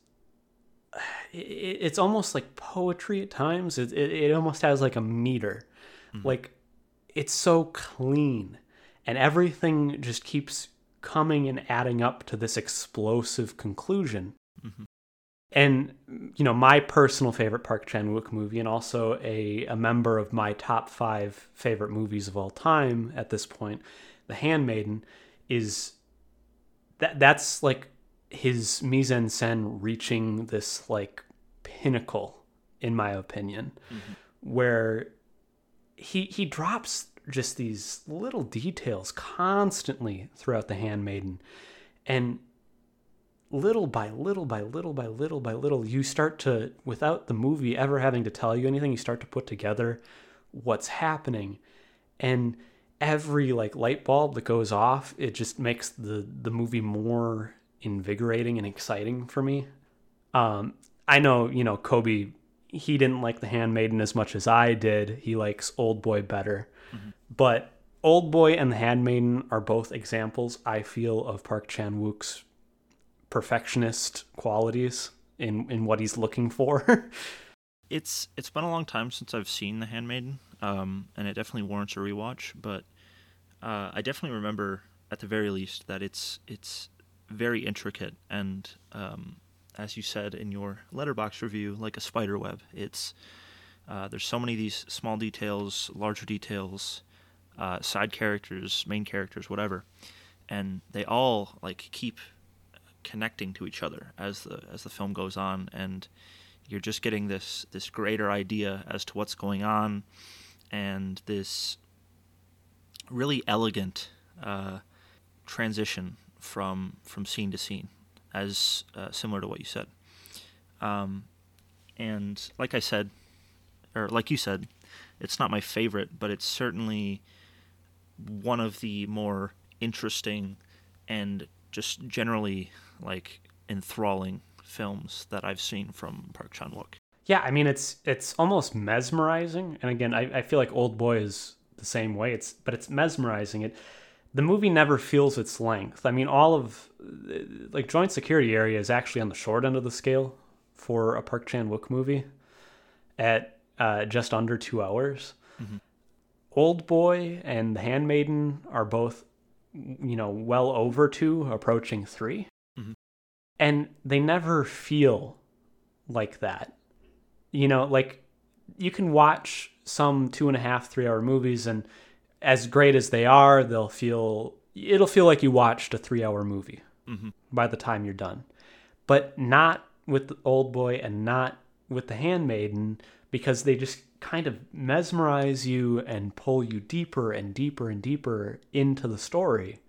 It's almost like poetry at times. It, it, it almost has like a meter. Mm-hmm. Like, it's so clean. And everything just keeps coming and adding up to this explosive conclusion. Mm-hmm and you know my personal favorite Park Chan Wook movie, and also a a member of my top five favorite movies of all time at this point, The Handmaiden, is that that's like his mise en scène reaching this like pinnacle, in my opinion, mm-hmm. where he he drops just these little details constantly throughout The Handmaiden, and little by little by little by little by little, you start to, without the movie ever having to tell you anything, you start to put together what's happening. And every like light bulb that goes off, it just makes the the movie more invigorating and exciting for me. Um, I know, you know, Kobe, he didn't like The Handmaiden as much as I did. He likes Old Boy better. Mm-hmm. But Old Boy and The Handmaiden are both examples, I feel, of Park Chan Wook's perfectionist qualities in in what he's looking for. it's it's been a long time since I've seen The Handmaiden, um, and it definitely warrants a rewatch. But uh, I definitely remember, at the very least, that it's it's very intricate and, um, as you said in your Letterboxd review, like a spider web. It's uh, there's so many of these small details, larger details, uh, side characters, main characters, whatever, and they all like keep connecting to each other as the as the film goes on, and you're just getting this this greater idea as to what's going on, and this really elegant uh, transition from from scene to scene, as uh, similar to what you said. Um, and like I said, or like you said, it's not my favorite, but it's certainly one of the more interesting and just generally like enthralling films that I've seen from Park Chan Wook. Yeah, I mean it's it's almost mesmerizing, and again, I, I feel like Old Boy is the same way. It's but it's mesmerizing. It the movie never feels its length. I mean, all of like Joint Security Area is actually on the short end of the scale for a Park Chan Wook movie at uh, just under two hours. Mm-hmm. Old Boy and The Handmaiden are both, you know, well over two, approaching three. And they never feel like that. You know, like you can watch some two and a half, three hour movies, and as great as they are, they'll feel it'll feel like you watched a three hour movie mm-hmm. by the time you're done. But not with the Old Boy and not with The Handmaiden because they just kind of mesmerize you and pull you deeper and deeper and deeper into the story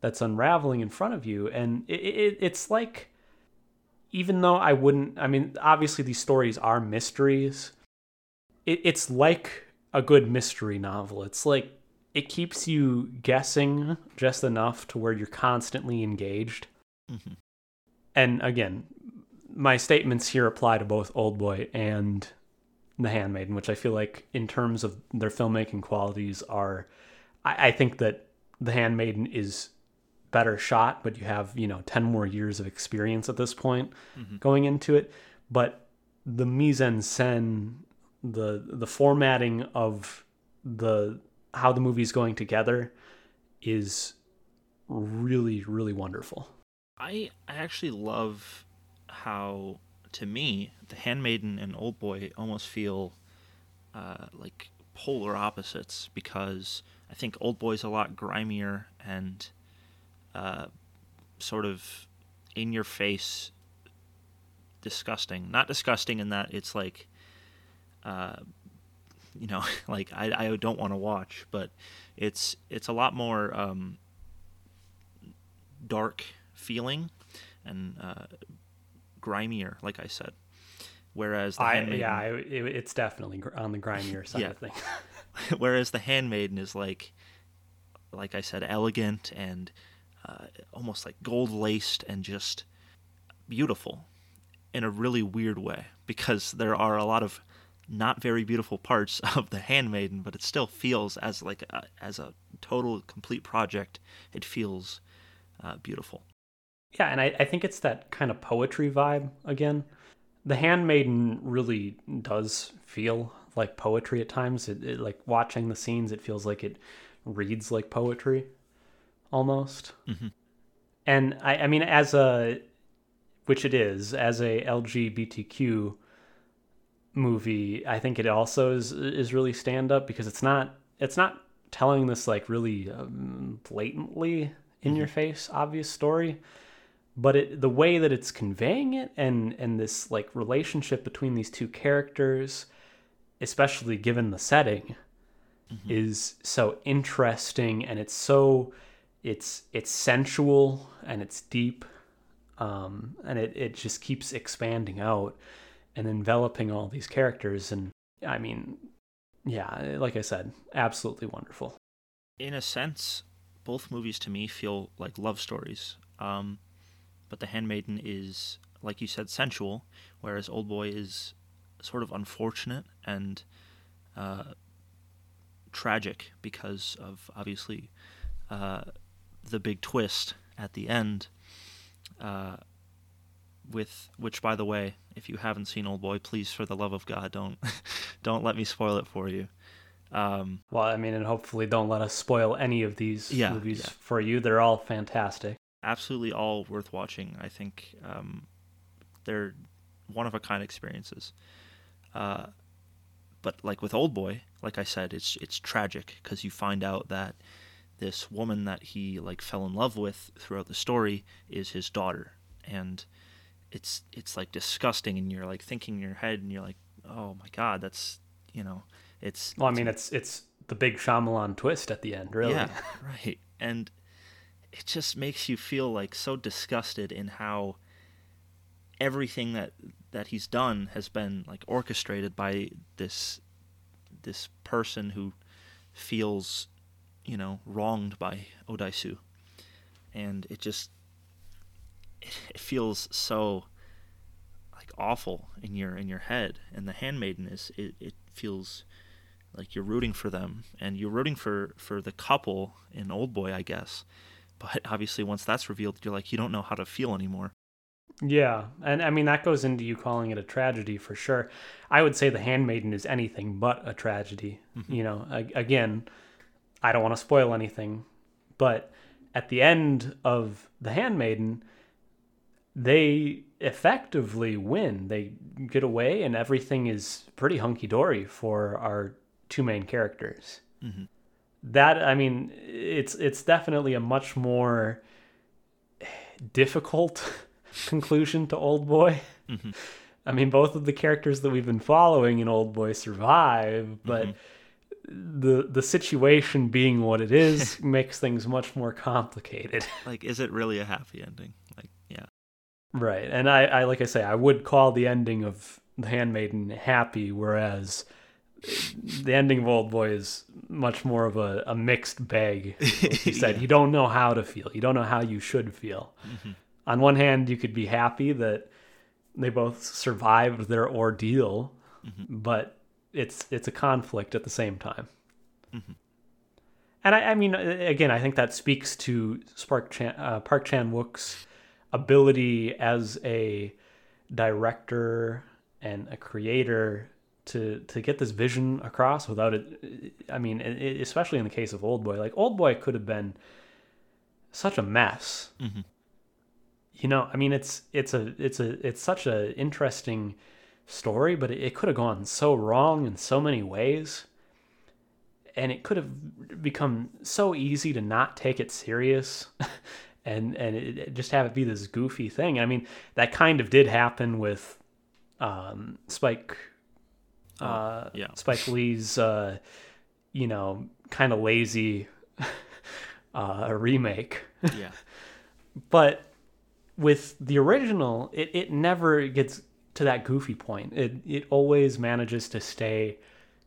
that's unraveling in front of you and it, it, it's like even though i wouldn't i mean obviously these stories are mysteries it, it's like a good mystery novel. It's like it keeps you guessing just enough to where you're constantly engaged. Mhm. And again, my statements here apply to both Old Boy and The Handmaiden, which I feel like, in terms of their filmmaking qualities, are. I, I think that The Handmaiden is better shot, but you have, you know, 10 more years of experience at this point going into it. But the mise en scène, the the formatting of the how the movie's going together is really, really wonderful. I I actually love how, to me, The Handmaiden and Old Boy almost feel uh, like polar opposites because I think Old Boy's a lot grimier and uh, sort of in your face, disgusting. Not disgusting in that it's like, uh, you know, like I, I don't want to watch, but it's it's a lot more um, dark feeling and uh, grimier, like I said. Whereas the I Handmaiden, yeah, I, it, it's definitely on the grimier side Yeah. of things. whereas the Handmaiden is like, like I said, elegant and uh, almost like gold laced and just beautiful in a really weird way because there are a lot of not very beautiful parts of the Handmaiden, but it still feels as like a, as a total complete project. It feels uh, beautiful. Yeah, and I, I think it's that kind of poetry vibe again. The Handmaiden really does feel like poetry at times. It, it like watching the scenes, it feels like it reads like poetry, almost. Mhm. And I, I mean, as a, which it is, as a LGBTQ movie, I think it also is is really stand up because it's not it's not telling this like really um, blatantly in your face obvious story but it the way that it's conveying it and and this like relationship between these two characters especially given the setting is so interesting and it's so it's it's sensual and it's deep um and it it just keeps expanding out and enveloping all these characters and i mean yeah like i said absolutely wonderful in a sense, both movies to me feel like love stories. Um, but The Handmaiden is, like you said, sensual, whereas Old Boy is sort of unfortunate and uh, tragic because of obviously uh, the big twist at the end. Uh, with which, by the way, if you haven't seen Old Boy, please, for the love of God, don't don't let me spoil it for you. Um, well i mean and hopefully don't let us spoil any of these Yeah, movies yeah. for you they're all fantastic absolutely all worth watching. I think um, they're one of a kind experiences. Uh, but like with Old Boy, like I said, it's it's tragic because you find out that this woman that he like fell in love with throughout the story is his daughter, and it's it's like disgusting, and you're like thinking in your head, and you're like, oh my god, that's you know, it's well i mean it's it's the big Shyamalan twist at the end really yeah, right. And it just makes you feel like so disgusted in how everything that that he's done has been like orchestrated by this this person who feels, you know, wronged by Odaisu. And it just it, feels so like awful in your in your head. And the handmaiden is it, it feels like you're rooting for them and you're rooting for for the couple in old boy i guess but obviously once that's revealed you're like you don't know how to feel anymore Yeah, and I mean that goes into you calling it a tragedy for sure. I would say The Handmaiden is anything but a tragedy. Mm-hmm. You know, again, I don't want to spoil anything, but at the end of The Handmaiden, they effectively win. They get away, and everything is pretty hunky dory for our two main characters. Mhm. That I mean, it's it's definitely a much more difficult conclusion to Old Boy. Mhm. I mean, both of the characters that we've been following in Old Boy survive, but the the situation being what it is makes things much more complicated. like is it really a happy ending right. And I, I like I say, I would call the ending of The Handmaiden happy, whereas the ending of Old Boy is much more of a, a mixed bag. Like you said, you don't know how to feel. You don't know how you should feel. Mm-hmm. On one hand, you could be happy that they both survived their ordeal, mm-hmm. but it's it's a conflict at the same time. Mm-hmm. And I, I mean, again, I think that speaks to Spark Chan, uh, Park Chan Wook's ability as a director and a creator to to get this vision across without it. I mean, it, especially in the case of Old Boy, like Old Boy could have been such a mess. Mm-hmm. You know, I mean, it's it's a it's a it's such a interesting story, but it, it could have gone so wrong in so many ways and it could have become so easy to not take it serious and and it, it just have it be this goofy thing. I mean that kind of did happen with um, spike uh, yeah. spike lee's uh, you know kind of lazy uh, remake. Yeah. but with the original it, it never gets to that goofy point. It it always manages to stay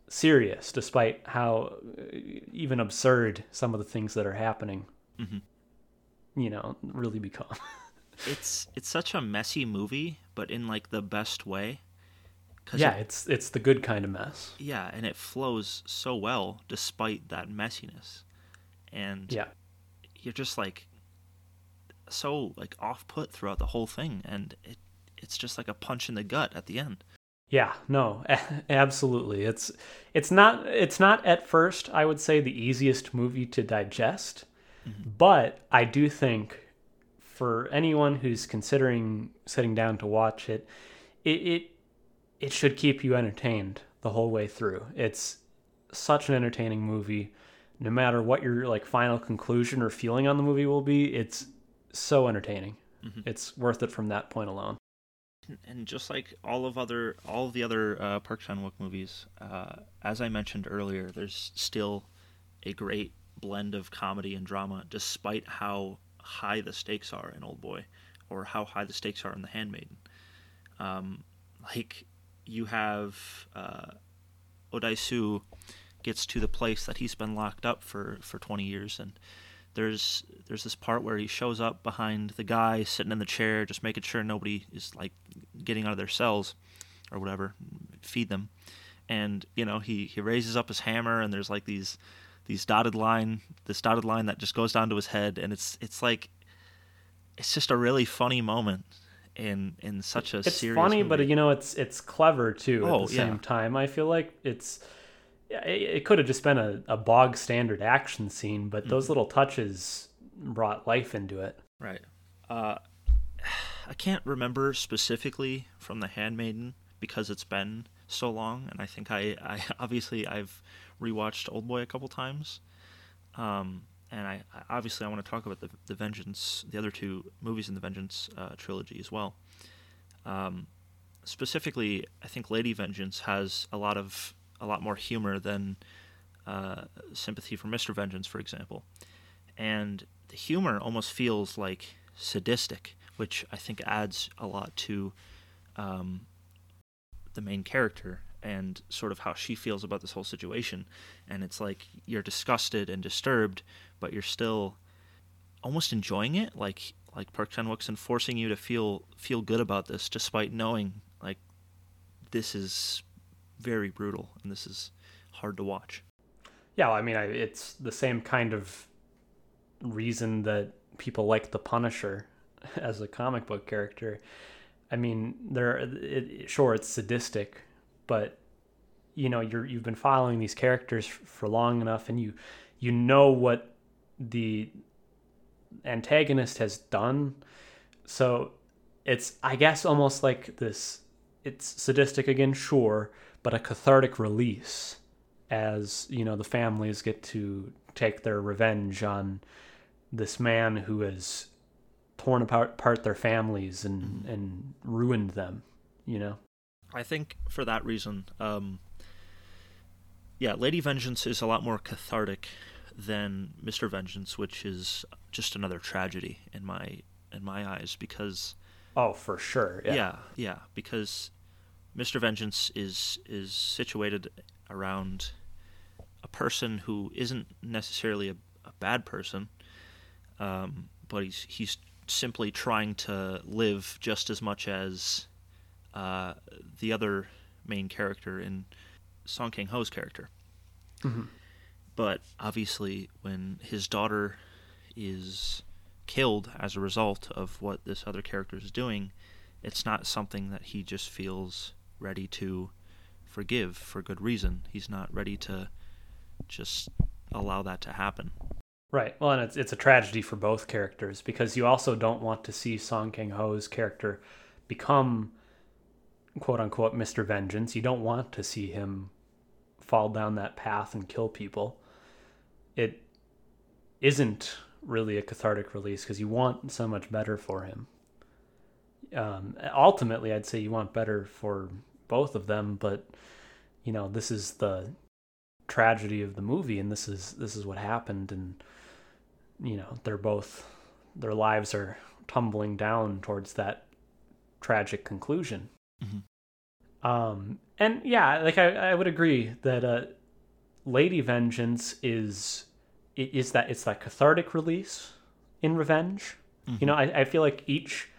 serious despite how uh, even absurd some of the things that are happening you know really become it's it's such a messy movie, but in like the best way. yeah it- it's it's the good kind of mess yeah, and it flows so well despite that messiness, and yeah you're just like so like off put throughout the whole thing, and it it's just like a punch in the gut at the end. Yeah, no, absolutely. It's it's not it's not at first I would say the easiest movie to digest, but I do think for anyone who's considering sitting down to watch it, it it it should keep you entertained the whole way through. It's such an entertaining movie. No matter what your like final conclusion or feeling on the movie will be, it's so entertaining. It's worth it from that point alone. and just like all of other all of the other uh, Park Chan Wook movies, uh, as I mentioned earlier, there's still a great blend of comedy and drama, despite how high the stakes are in Old Boy, or how high the stakes are in The Handmaiden. Um, like you have uh, Odaisu gets to the place that he's been locked up for for 20 years and there's there's this part where he shows up behind the guy sitting in the chair just making sure nobody is like getting out of their cells or whatever feed them and you know he he raises up his hammer and there's like these these dotted line this dotted line that just goes down to his head and it's it's like it's just a really funny moment in in such a it's funny movie. but you know it's it's clever too Oh, at the yeah. same time i feel like it's yeah, it, it could have just been a, a bog standard action scene but Mm-hmm. those little touches brought life into it Right. Uh, I can't remember specifically from The Handmaiden because it's been so long, and I think I, I obviously I've rewatched Old Boy a couple times, um, and I, I obviously I want to talk about the the Vengeance, the other two movies in the Vengeance uh, trilogy as well. Um, specifically, I think Lady Vengeance has a lot of a lot more humor than uh, Sympathy for Mr. Vengeance, for example and the humor almost feels like sadistic, which I think adds a lot to um, the main character and sort of how she feels about this whole situation. And it's like you're disgusted and disturbed, but you're still almost enjoying it, like like Park Chan Wook's forcing you to feel feel good about this, despite knowing like this is very brutal and this is hard to watch. yeah i mean I, it's the same kind of reason that people like the punisher as a comic book character i mean there it, sure it's sadistic but you know you're you've been following these characters for long enough and you you know what the antagonist has done. So it's i guess almost like this it's sadistic again sure but a cathartic release as you know the families get to take their revenge on this man who has torn apart, apart their families and and ruined them you know I think for that reason, um, yeah, Lady Vengeance is a lot more cathartic than Mr. Vengeance, which is just another tragedy in my in my eyes because oh for sure yeah, yeah, because Mr. Vengeance is is situated around a person who isn't necessarily a, a bad person, um, but he's he's simply trying to live just as much as uh, the other main character in Song Kang Ho's character. Mm-hmm. But obviously, when his daughter is killed as a result of what this other character is doing, it's not something that he just feels ready to forgive for good reason. He's not ready to just allow that to happen. Right. Well, and it's it's a tragedy for both characters because you also don't want to see Song Kang Ho's character become quote unquote Mr. Vengeance. You don't want to see him fall down that path and kill people. It isn't really a cathartic release because you want so much better for him. Um, ultimately, I'd say you want better for both of them, but you know this is the tragedy of the movie, and this is this is what happened, and you know they're both their lives are tumbling down towards that tragic conclusion. Mm-hmm. Um, and yeah, like I, I would agree that uh, Lady Vengeance is is that it's that cathartic release in Revenge. Mm-hmm. You know, I, I feel like each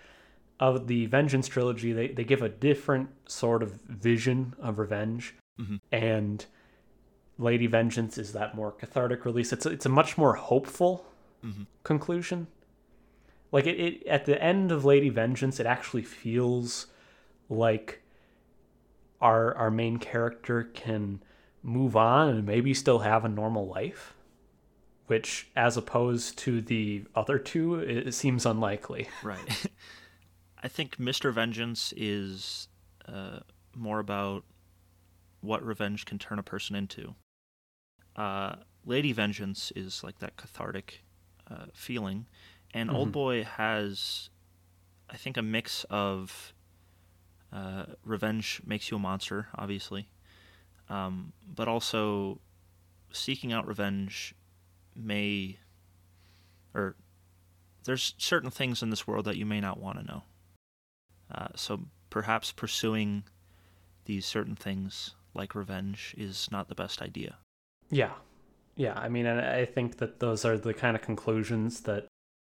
of the Vengeance trilogy they, they give a different sort of vision of revenge, mm-hmm. and Lady Vengeance is that more cathartic release. It's a, it's a much more hopeful mm-hmm. conclusion. Like it, it at the end of Lady Vengeance, it actually feels like our our main character can move on and maybe still have a normal life which as opposed to the other two it seems unlikely. Right. I think mr vengeance is uh, more about what revenge can turn a person into. Uh, lady vengeance is like that cathartic uh, feeling. And mm-hmm. old boy has i think a mix of uh, revenge makes you a monster, obviously, um, but also seeking out revenge may, or there's certain things in this world that you may not want to know. Uh, so perhaps pursuing these certain things like revenge is not the best idea. Yeah. Yeah. I mean, I think that those are the kind of conclusions that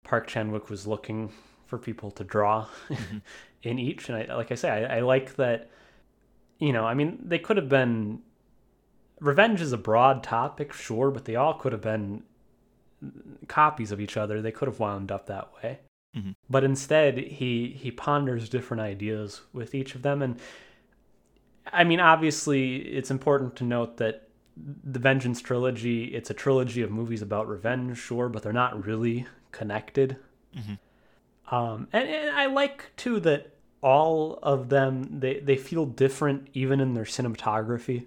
Park Chan Wook was looking for people to draw mm-hmm. in each. And I, like I say, I, I like that. You know, I mean, they could have been. Revenge is a broad topic, sure, but they all could have been copies of each other. They could have wound up that way. Mm-hmm. But instead, he he ponders different ideas with each of them, and I mean, obviously, it's important to note that the Vengeance trilogy it's a trilogy of movies about revenge, sure, but they're not really connected. Mm-hmm. Um, and, and I like too that all of them they, they feel different even in their cinematography.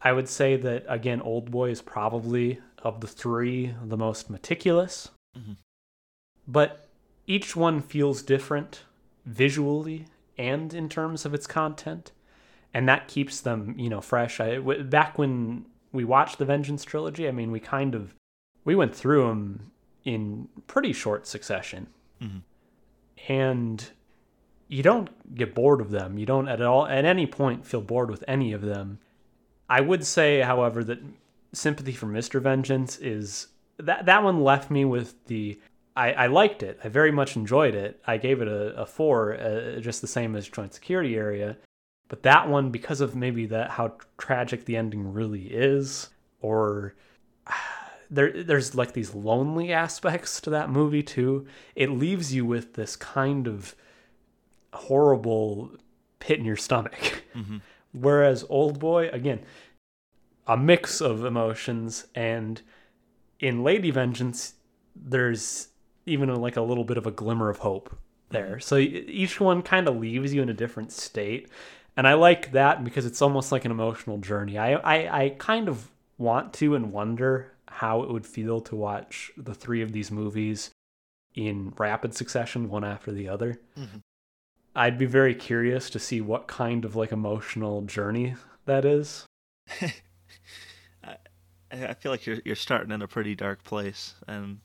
I would say that again, Old Boy is probably of the three the most meticulous, mm-hmm. but each one feels different visually and in terms of its content, and that keeps them you know fresh. I w- back when we watched the Vengeance trilogy, I mean, we kind of we went through them in pretty short succession. Mm-hmm and you don't get bored of them. You don't at all at any point feel bored with any of them. I would say, however, that Sympathy for Mr. Vengeance is that that one left me with the I, I liked it. I very much enjoyed it. I gave it a, a four, uh, just the same as Joint Security Area. But that one, because of maybe that how tragic the ending really is, or there there's like these lonely aspects to that movie too. It leaves you with this kind of horrible pit in your stomach. Mm-hmm. Whereas Old Boy, again, a mix of emotions, and in Lady Vengeance, there's even a, like a little bit of a glimmer of hope there. Mm-hmm. So each one kind of leaves you in a different state, and I like that because it's almost like an emotional journey. I I, I kind of want to and wonder how it would feel to watch the three of these movies in rapid succession, one after the other. Mm-hmm. I'd be very curious to see what kind of like emotional journey that is. I, I feel like you're you're starting in a pretty dark place, and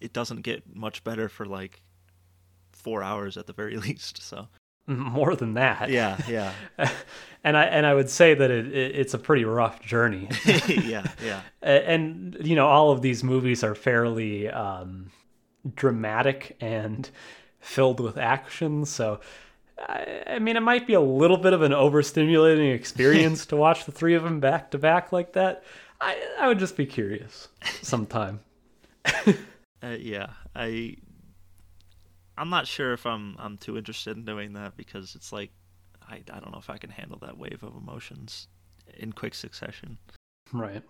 it doesn't get much better for like four hours at the very least. So more than that. Yeah, yeah, and I and I would say that it, it it's a pretty rough journey. yeah, yeah. And you know all of these movies are fairly um, dramatic and filled with action so I, I mean it might be a little bit of an overstimulating experience to watch the three of them back to back like that i i would just be curious sometime Uh, yeah, I I'm not sure if I'm I'm too interested in doing that because it's like I I don't know if I can handle that wave of emotions in quick succession. right.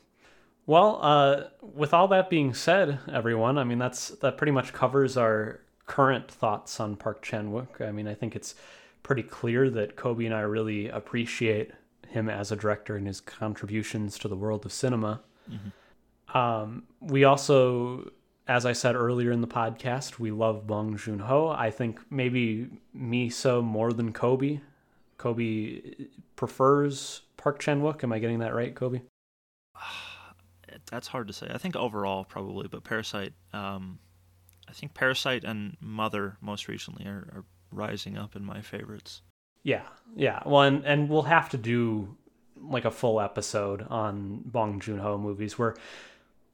Well uh with all that being said everyone i mean that's that pretty much covers our current thoughts on park chan-wook. I mean i think it's pretty clear that kobe and i really appreciate him as a director and his contributions to the world of cinema. Um, we also as i said earlier in the podcast we love bong joon-ho i think maybe me so more than kobe kobe prefers park chan-wook am i getting that right kobe That's hard to say. I think overall probably, but Parasite. Um, I think Parasite and Mother most recently are, are rising up in my favorites. Yeah, yeah. Well, and, and we'll have to do like a full episode on Bong Joon Ho movies. We're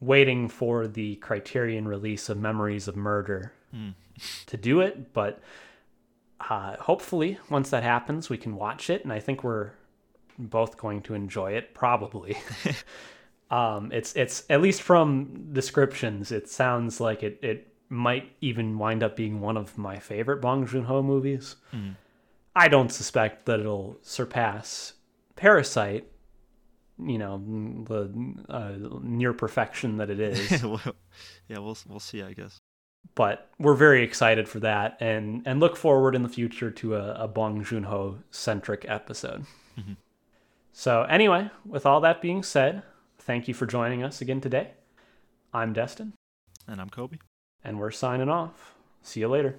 waiting for the Criterion release of Memories of Murder to do it, but uh, hopefully, once that happens, we can watch it, and I think we're both going to enjoy it. Probably. um, it's it's at least from descriptions, it sounds like it it might even wind up being one of my favorite Bong Joon Ho movies. I don't suspect that it'll surpass Parasite, you know, the uh, near perfection that it is. Yeah, we'll we'll see. I guess. but we're very excited for that and and look forward in the future to a, a Bong Joon Ho centric episode. So anyway, with all that being said, thank you for joining us again today. I'm Destin, And I'm Kobe. and we're signing off. See you later.